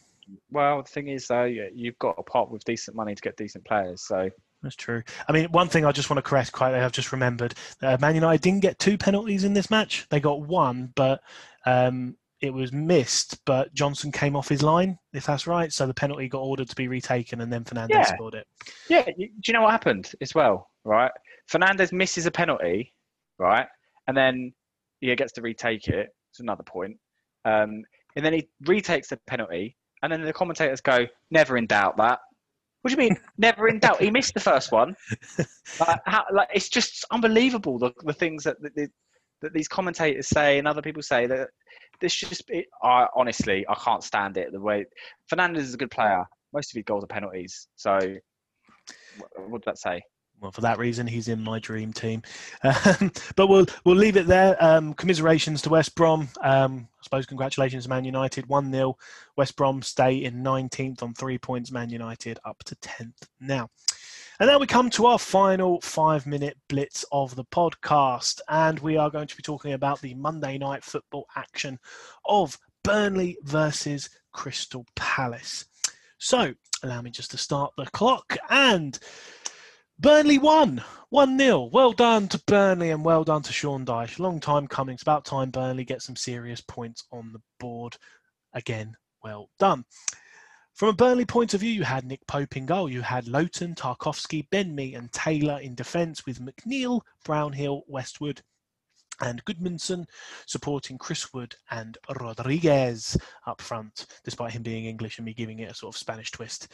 Well, the thing is, though, you've got to part with decent money to get decent players. So that's true. I mean, one thing I just want to correct quite I've just remembered uh, Man United didn't get two penalties in this match. They got one, but um, it was missed. But Johnstone came off his line, if that's right. So the penalty got ordered to be retaken, and then Fernandes yeah. scored it. Yeah. Do you know what happened as well? Right. Fernandes misses a penalty, right, and then he gets to retake it. It's another point. Um, and then he retakes the penalty, and then the commentators go, "Never in doubt that." What do you mean? Never in doubt. He missed the first one. Like, how, like it's just unbelievable the, the things that, that, that these commentators say and other people say that this just. It, I honestly, I can't stand it. The way Fernandes is a good player. Most of his goals are penalties. So, what, what did that say? Well, for that reason, he's in my dream team. Um, but we'll we'll leave it there. Um, commiserations to West Brom. Um, I suppose congratulations, Man United. One 0 West Brom stay in 19th on three points. Man United up to 10th now. And now we come to our final five minute blitz of the podcast. And we are going to be talking about the Monday night football action of Burnley versus Crystal Palace. So, allow me just to start the clock. And Burnley won 1 0. Well done to Burnley and well done to Sean Dyche. Long time coming. It's about time Burnley get some serious points on the board. Again, well done. From a Burnley point of view, you had Nick Pope in goal. You had Lowton, Tarkowski, Ben Mee, and Taylor in defence with McNeil, Brownhill, Westwood, and Gudmundsson supporting Chris Wood and Rodriguez up front, despite him being English and me giving it a sort of Spanish twist.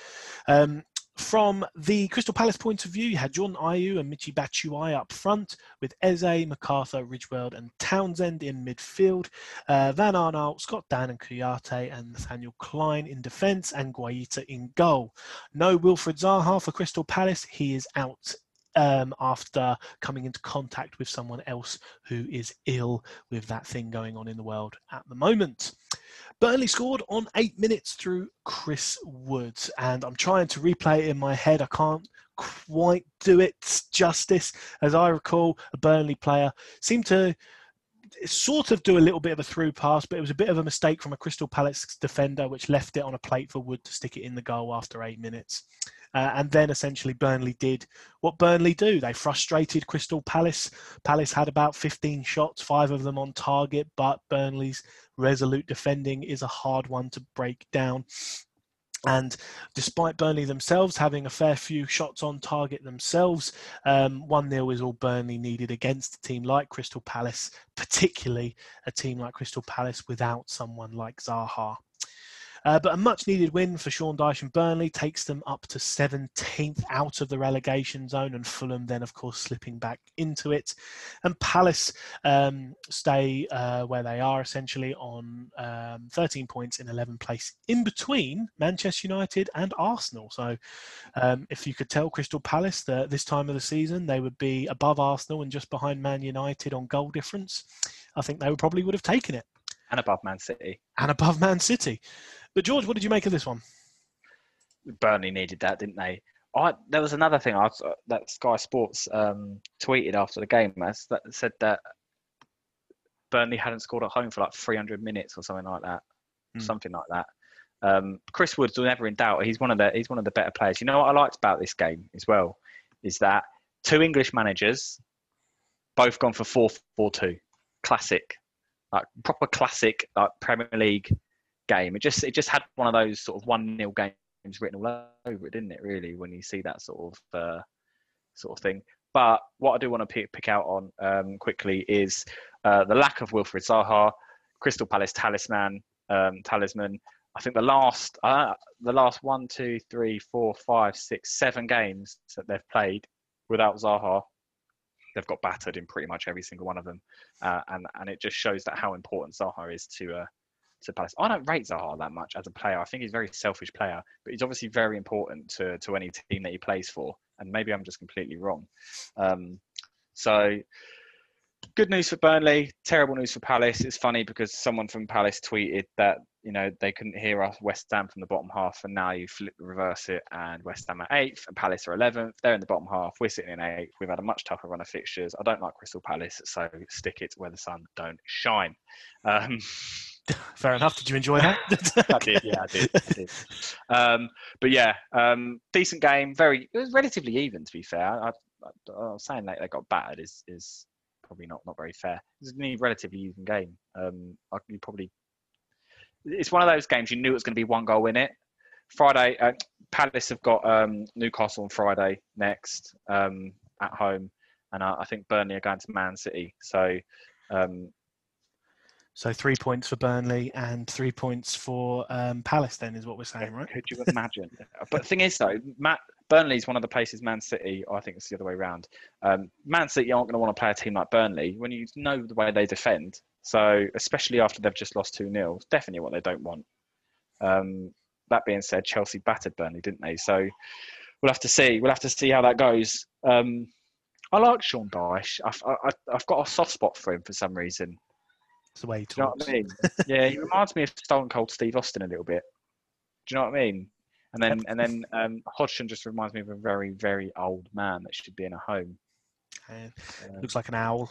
Um, from the Crystal Palace point of view, you had Jordan Ayew and Michy Batshuayi up front, with Eze, McArthur, Riedewald, and Townsend in midfield. Uh, Van Aanholt, Scott Dann, and Kouyaté, and Nathaniel Clyne in defence, and Guaita in goal. No Wilfried Zaha for Crystal Palace. He is out um, after coming into contact with someone else who is ill with that thing going on in the world at the moment. Burnley scored on eight minutes through Chris Woods, and I'm trying to replay it in my head. I can't quite do it justice. As I recall, a Burnley player seemed to sort of do a little bit of a through pass, but it was a bit of a mistake from a Crystal Palace defender, which left it on a plate for Wood to stick it in the goal after eight minutes. Uh, and then essentially Burnley did what Burnley do. They frustrated Crystal Palace. Palace had about 15 shots, five of them on target, but Burnley's resolute defending is a hard one to break down. And despite Burnley themselves having a fair few shots on target themselves, um, 1 0 is all Burnley needed against a team like Crystal Palace, particularly a team like Crystal Palace without someone like Zaha. Uh, but a much needed win for Sean Dyche and Burnley takes them up to 17th out of the relegation zone, and Fulham then, of course, slipping back into it. And Palace um, stay uh, where they are essentially on um, 13 points in 11th place in between Manchester United and Arsenal. So um, if you could tell Crystal Palace that this time of the season they would be above Arsenal and just behind Man United on goal difference, I think they would probably would have taken it. And above Man City. And above Man City. But George, what did you make of this one? Burnley needed that, didn't they? I, there was another thing I, that Sky Sports um, tweeted after the game that said that Burnley hadn't scored at home for like 300 minutes or something like that, mm. something like that. Um, Chris Woods was never in doubt. He's one of the he's one of the better players. You know what I liked about this game as well is that two English managers both gone for four four two, classic, like proper classic like Premier League game. It just it just had one of those sort of one nil games written all over it, didn't it? Really, when you see that sort of uh, sort of thing. But what I do want to pick, pick out on um, quickly is uh, the lack of Wilfried Zaha, Crystal Palace talisman, um, talisman. I think the last uh, the last one, two, three, four, five, six, seven games that they've played without Zaha, they've got battered in pretty much every single one of them, uh, and and it just shows that how important Zaha is to uh, to Palace. I don't rate Zaha that much as a player. I think he's a very selfish player, but he's obviously very important to, to any team that he plays for. And maybe I'm just completely wrong. Um, so good news for Burnley, terrible news for Palace. It's funny because someone from Palace tweeted that you know they couldn't hear us West Ham from the bottom half, and now you flip reverse it, and West Ham are eighth, and Palace are eleventh. They're in the bottom half. We're sitting in eighth. We've had a much tougher run of fixtures. I don't like Crystal Palace, so stick it where the sun don't shine. Um, Fair enough. Did you enjoy that? I did. Yeah, I did. I did. Um, but yeah, um, decent game. Very. It was relatively even, to be fair. I, I, I was saying that they got battered is is probably not not very fair. It was a relatively even game. Um, I, you probably. It's one of those games you knew it was going to be one goal in it. Friday, uh, Palace have got um, Newcastle on Friday next um, at home, and I, I think Burnley are going to Man City. So um, so three points for Burnley and three points for um, Palace. Then is what we're saying, right? Could you imagine? but the thing is, though, Matt Burnley is one of the places Man City. I think it's the other way around. Um, Man City aren't going to want to play a team like Burnley when you know the way they defend. So especially after they've just lost two 0 definitely what they don't want. Um, that being said, Chelsea battered Burnley, didn't they? So we'll have to see. We'll have to see how that goes. Um, I like Sean Dyche. I've, I, have got a soft spot for him for some reason. The way he talks. Do you know what I mean? yeah, he reminds me of Stone Cold Steve Austin a little bit. Do you know what I mean? And then and then um, Hodgson just reminds me of a very very old man that should be in a home. Um, looks like an owl.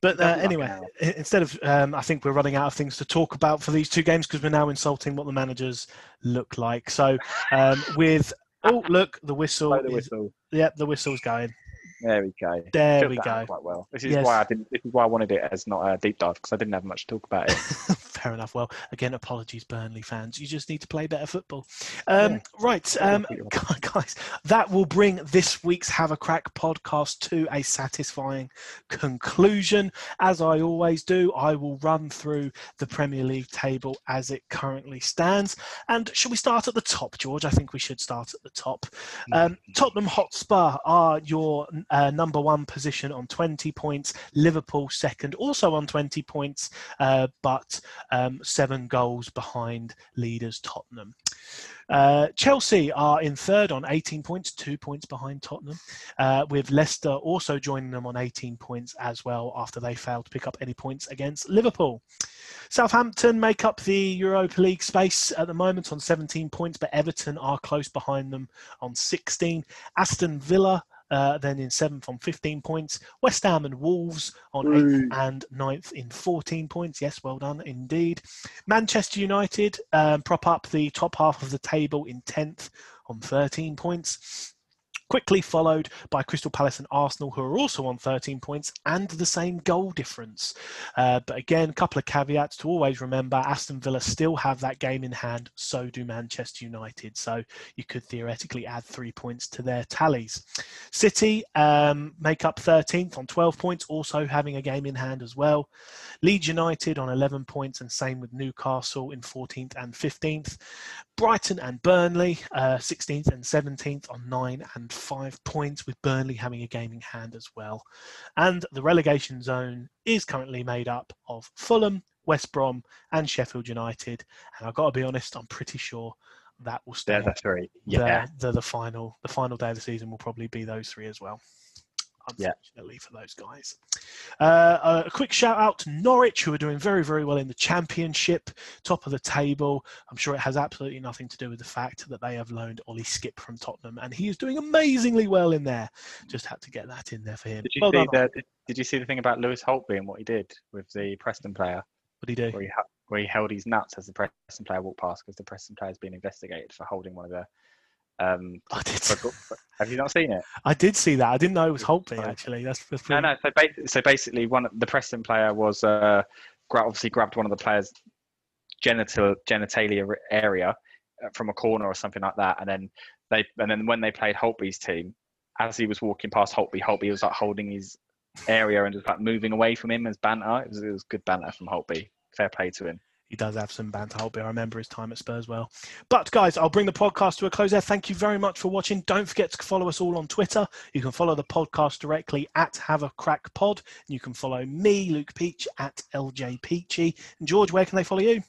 But uh, look like anyway, owl. instead of, um, I think we're running out of things to talk about for these two games because we're now insulting what the managers look like. So um, with, oh, look, the whistle. blow the is- whistle. Yep, the whistle's going. There we go. There Filled we go. Quite well. This is Yes. why I didn't. This is why I wanted it as not a deep dive because I didn't have much to talk about it. Fair enough. Well, again, apologies, Burnley fans. You just need to play better football. Um, Right, um, guys, that will bring this week's Have a Crack podcast to a satisfying conclusion. As I always do, I will run through the Premier League table as it currently stands. And should we start at the top, George? I think we should start at the top. Um, Tottenham Hotspur are your uh, number one position on 20 points. Liverpool second, also on 20 points, uh, but um, seven goals behind leaders Tottenham. Uh, Chelsea are in third on 18 points, two points behind Tottenham, uh, with Leicester also joining them on 18 points as well after they failed to pick up any points against Liverpool. Southampton make up the Europa League space at the moment on 17 points, but Everton are close behind them on 16. Aston Villa uh, then in seventh on 15 points. West Ham and Wolves on eighth and ninth in 14 points. Yes, well done indeed. Manchester United um, prop up the top half of the table in 10th on 13 points. Quickly followed by Crystal Palace and Arsenal, who are also on 13 points and the same goal difference. Uh, but again, a couple of caveats to always remember Aston Villa still have that game in hand, so do Manchester United. So you could theoretically add three points to their tallies. City um, make up 13th on 12 points, also having a game in hand as well. Leeds United on 11 points, and same with Newcastle in 14th and 15th. Brighton and Burnley, uh, 16th and 17th on 9 and 5 points, with Burnley having a game in hand as well. And the relegation zone is currently made up of Fulham, West Brom, and Sheffield United. And I've got to be honest, I'm pretty sure that will stay. A three. the, Yeah. the, the final the final day of the season will probably be those three as well. Yeah. Unfortunately for those guys. Uh, a quick shout out to Norwich, who are doing very, very well in the championship, top of the table. I'm sure it has absolutely nothing to do with the fact that they have loaned Ollie Skipp from Tottenham, and he is doing amazingly well in there. Just had to get that in there for him. Did you well see done. the? Did, did you see the thing about Lewis Holtby and what he did with the Preston player, What did he do? where he where he held his nuts as the Preston player walked past because the Preston player has been investigated for holding one of the. Um, I did. have you not seen it? I did see that. I didn't know it was Holtby actually. That's, that's No, pretty- no. So basically, so basically, one of- the Preston player was uh, obviously grabbed one of the players' genital genitalia area uh, from a corner or something like that, and then they and then when they played Holtby's team, as he was walking past Holtby, Holtby was like holding his area and just like moving away from him as banter. It was, it was good banter from Holtby. Fair play to him. He does have some banter, Holtby. I remember his time at Spurs well. But guys, I'll bring the podcast to a close there. Thank you very much for watching. Don't forget to follow us all on Twitter. You can follow the podcast directly at Have a Crack Pod. And you can follow me, Luke Peach, at LJ Peachy. And George, where can they follow you?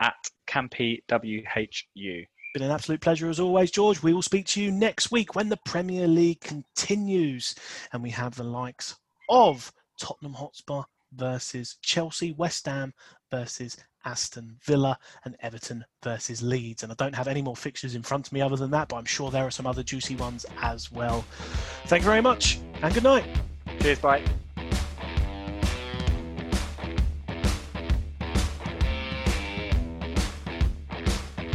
At Campy WHU. Been an absolute pleasure as always, George. We will speak to you next week when the Premier League continues and we have the likes of Tottenham Hotspur versus Chelsea, West Ham versus Aston Villa, and Everton versus Leeds. And I don't have any more fixtures in front of me other than that, but I'm sure there are some other juicy ones as well. Thank you very much and good night. Cheers, bye.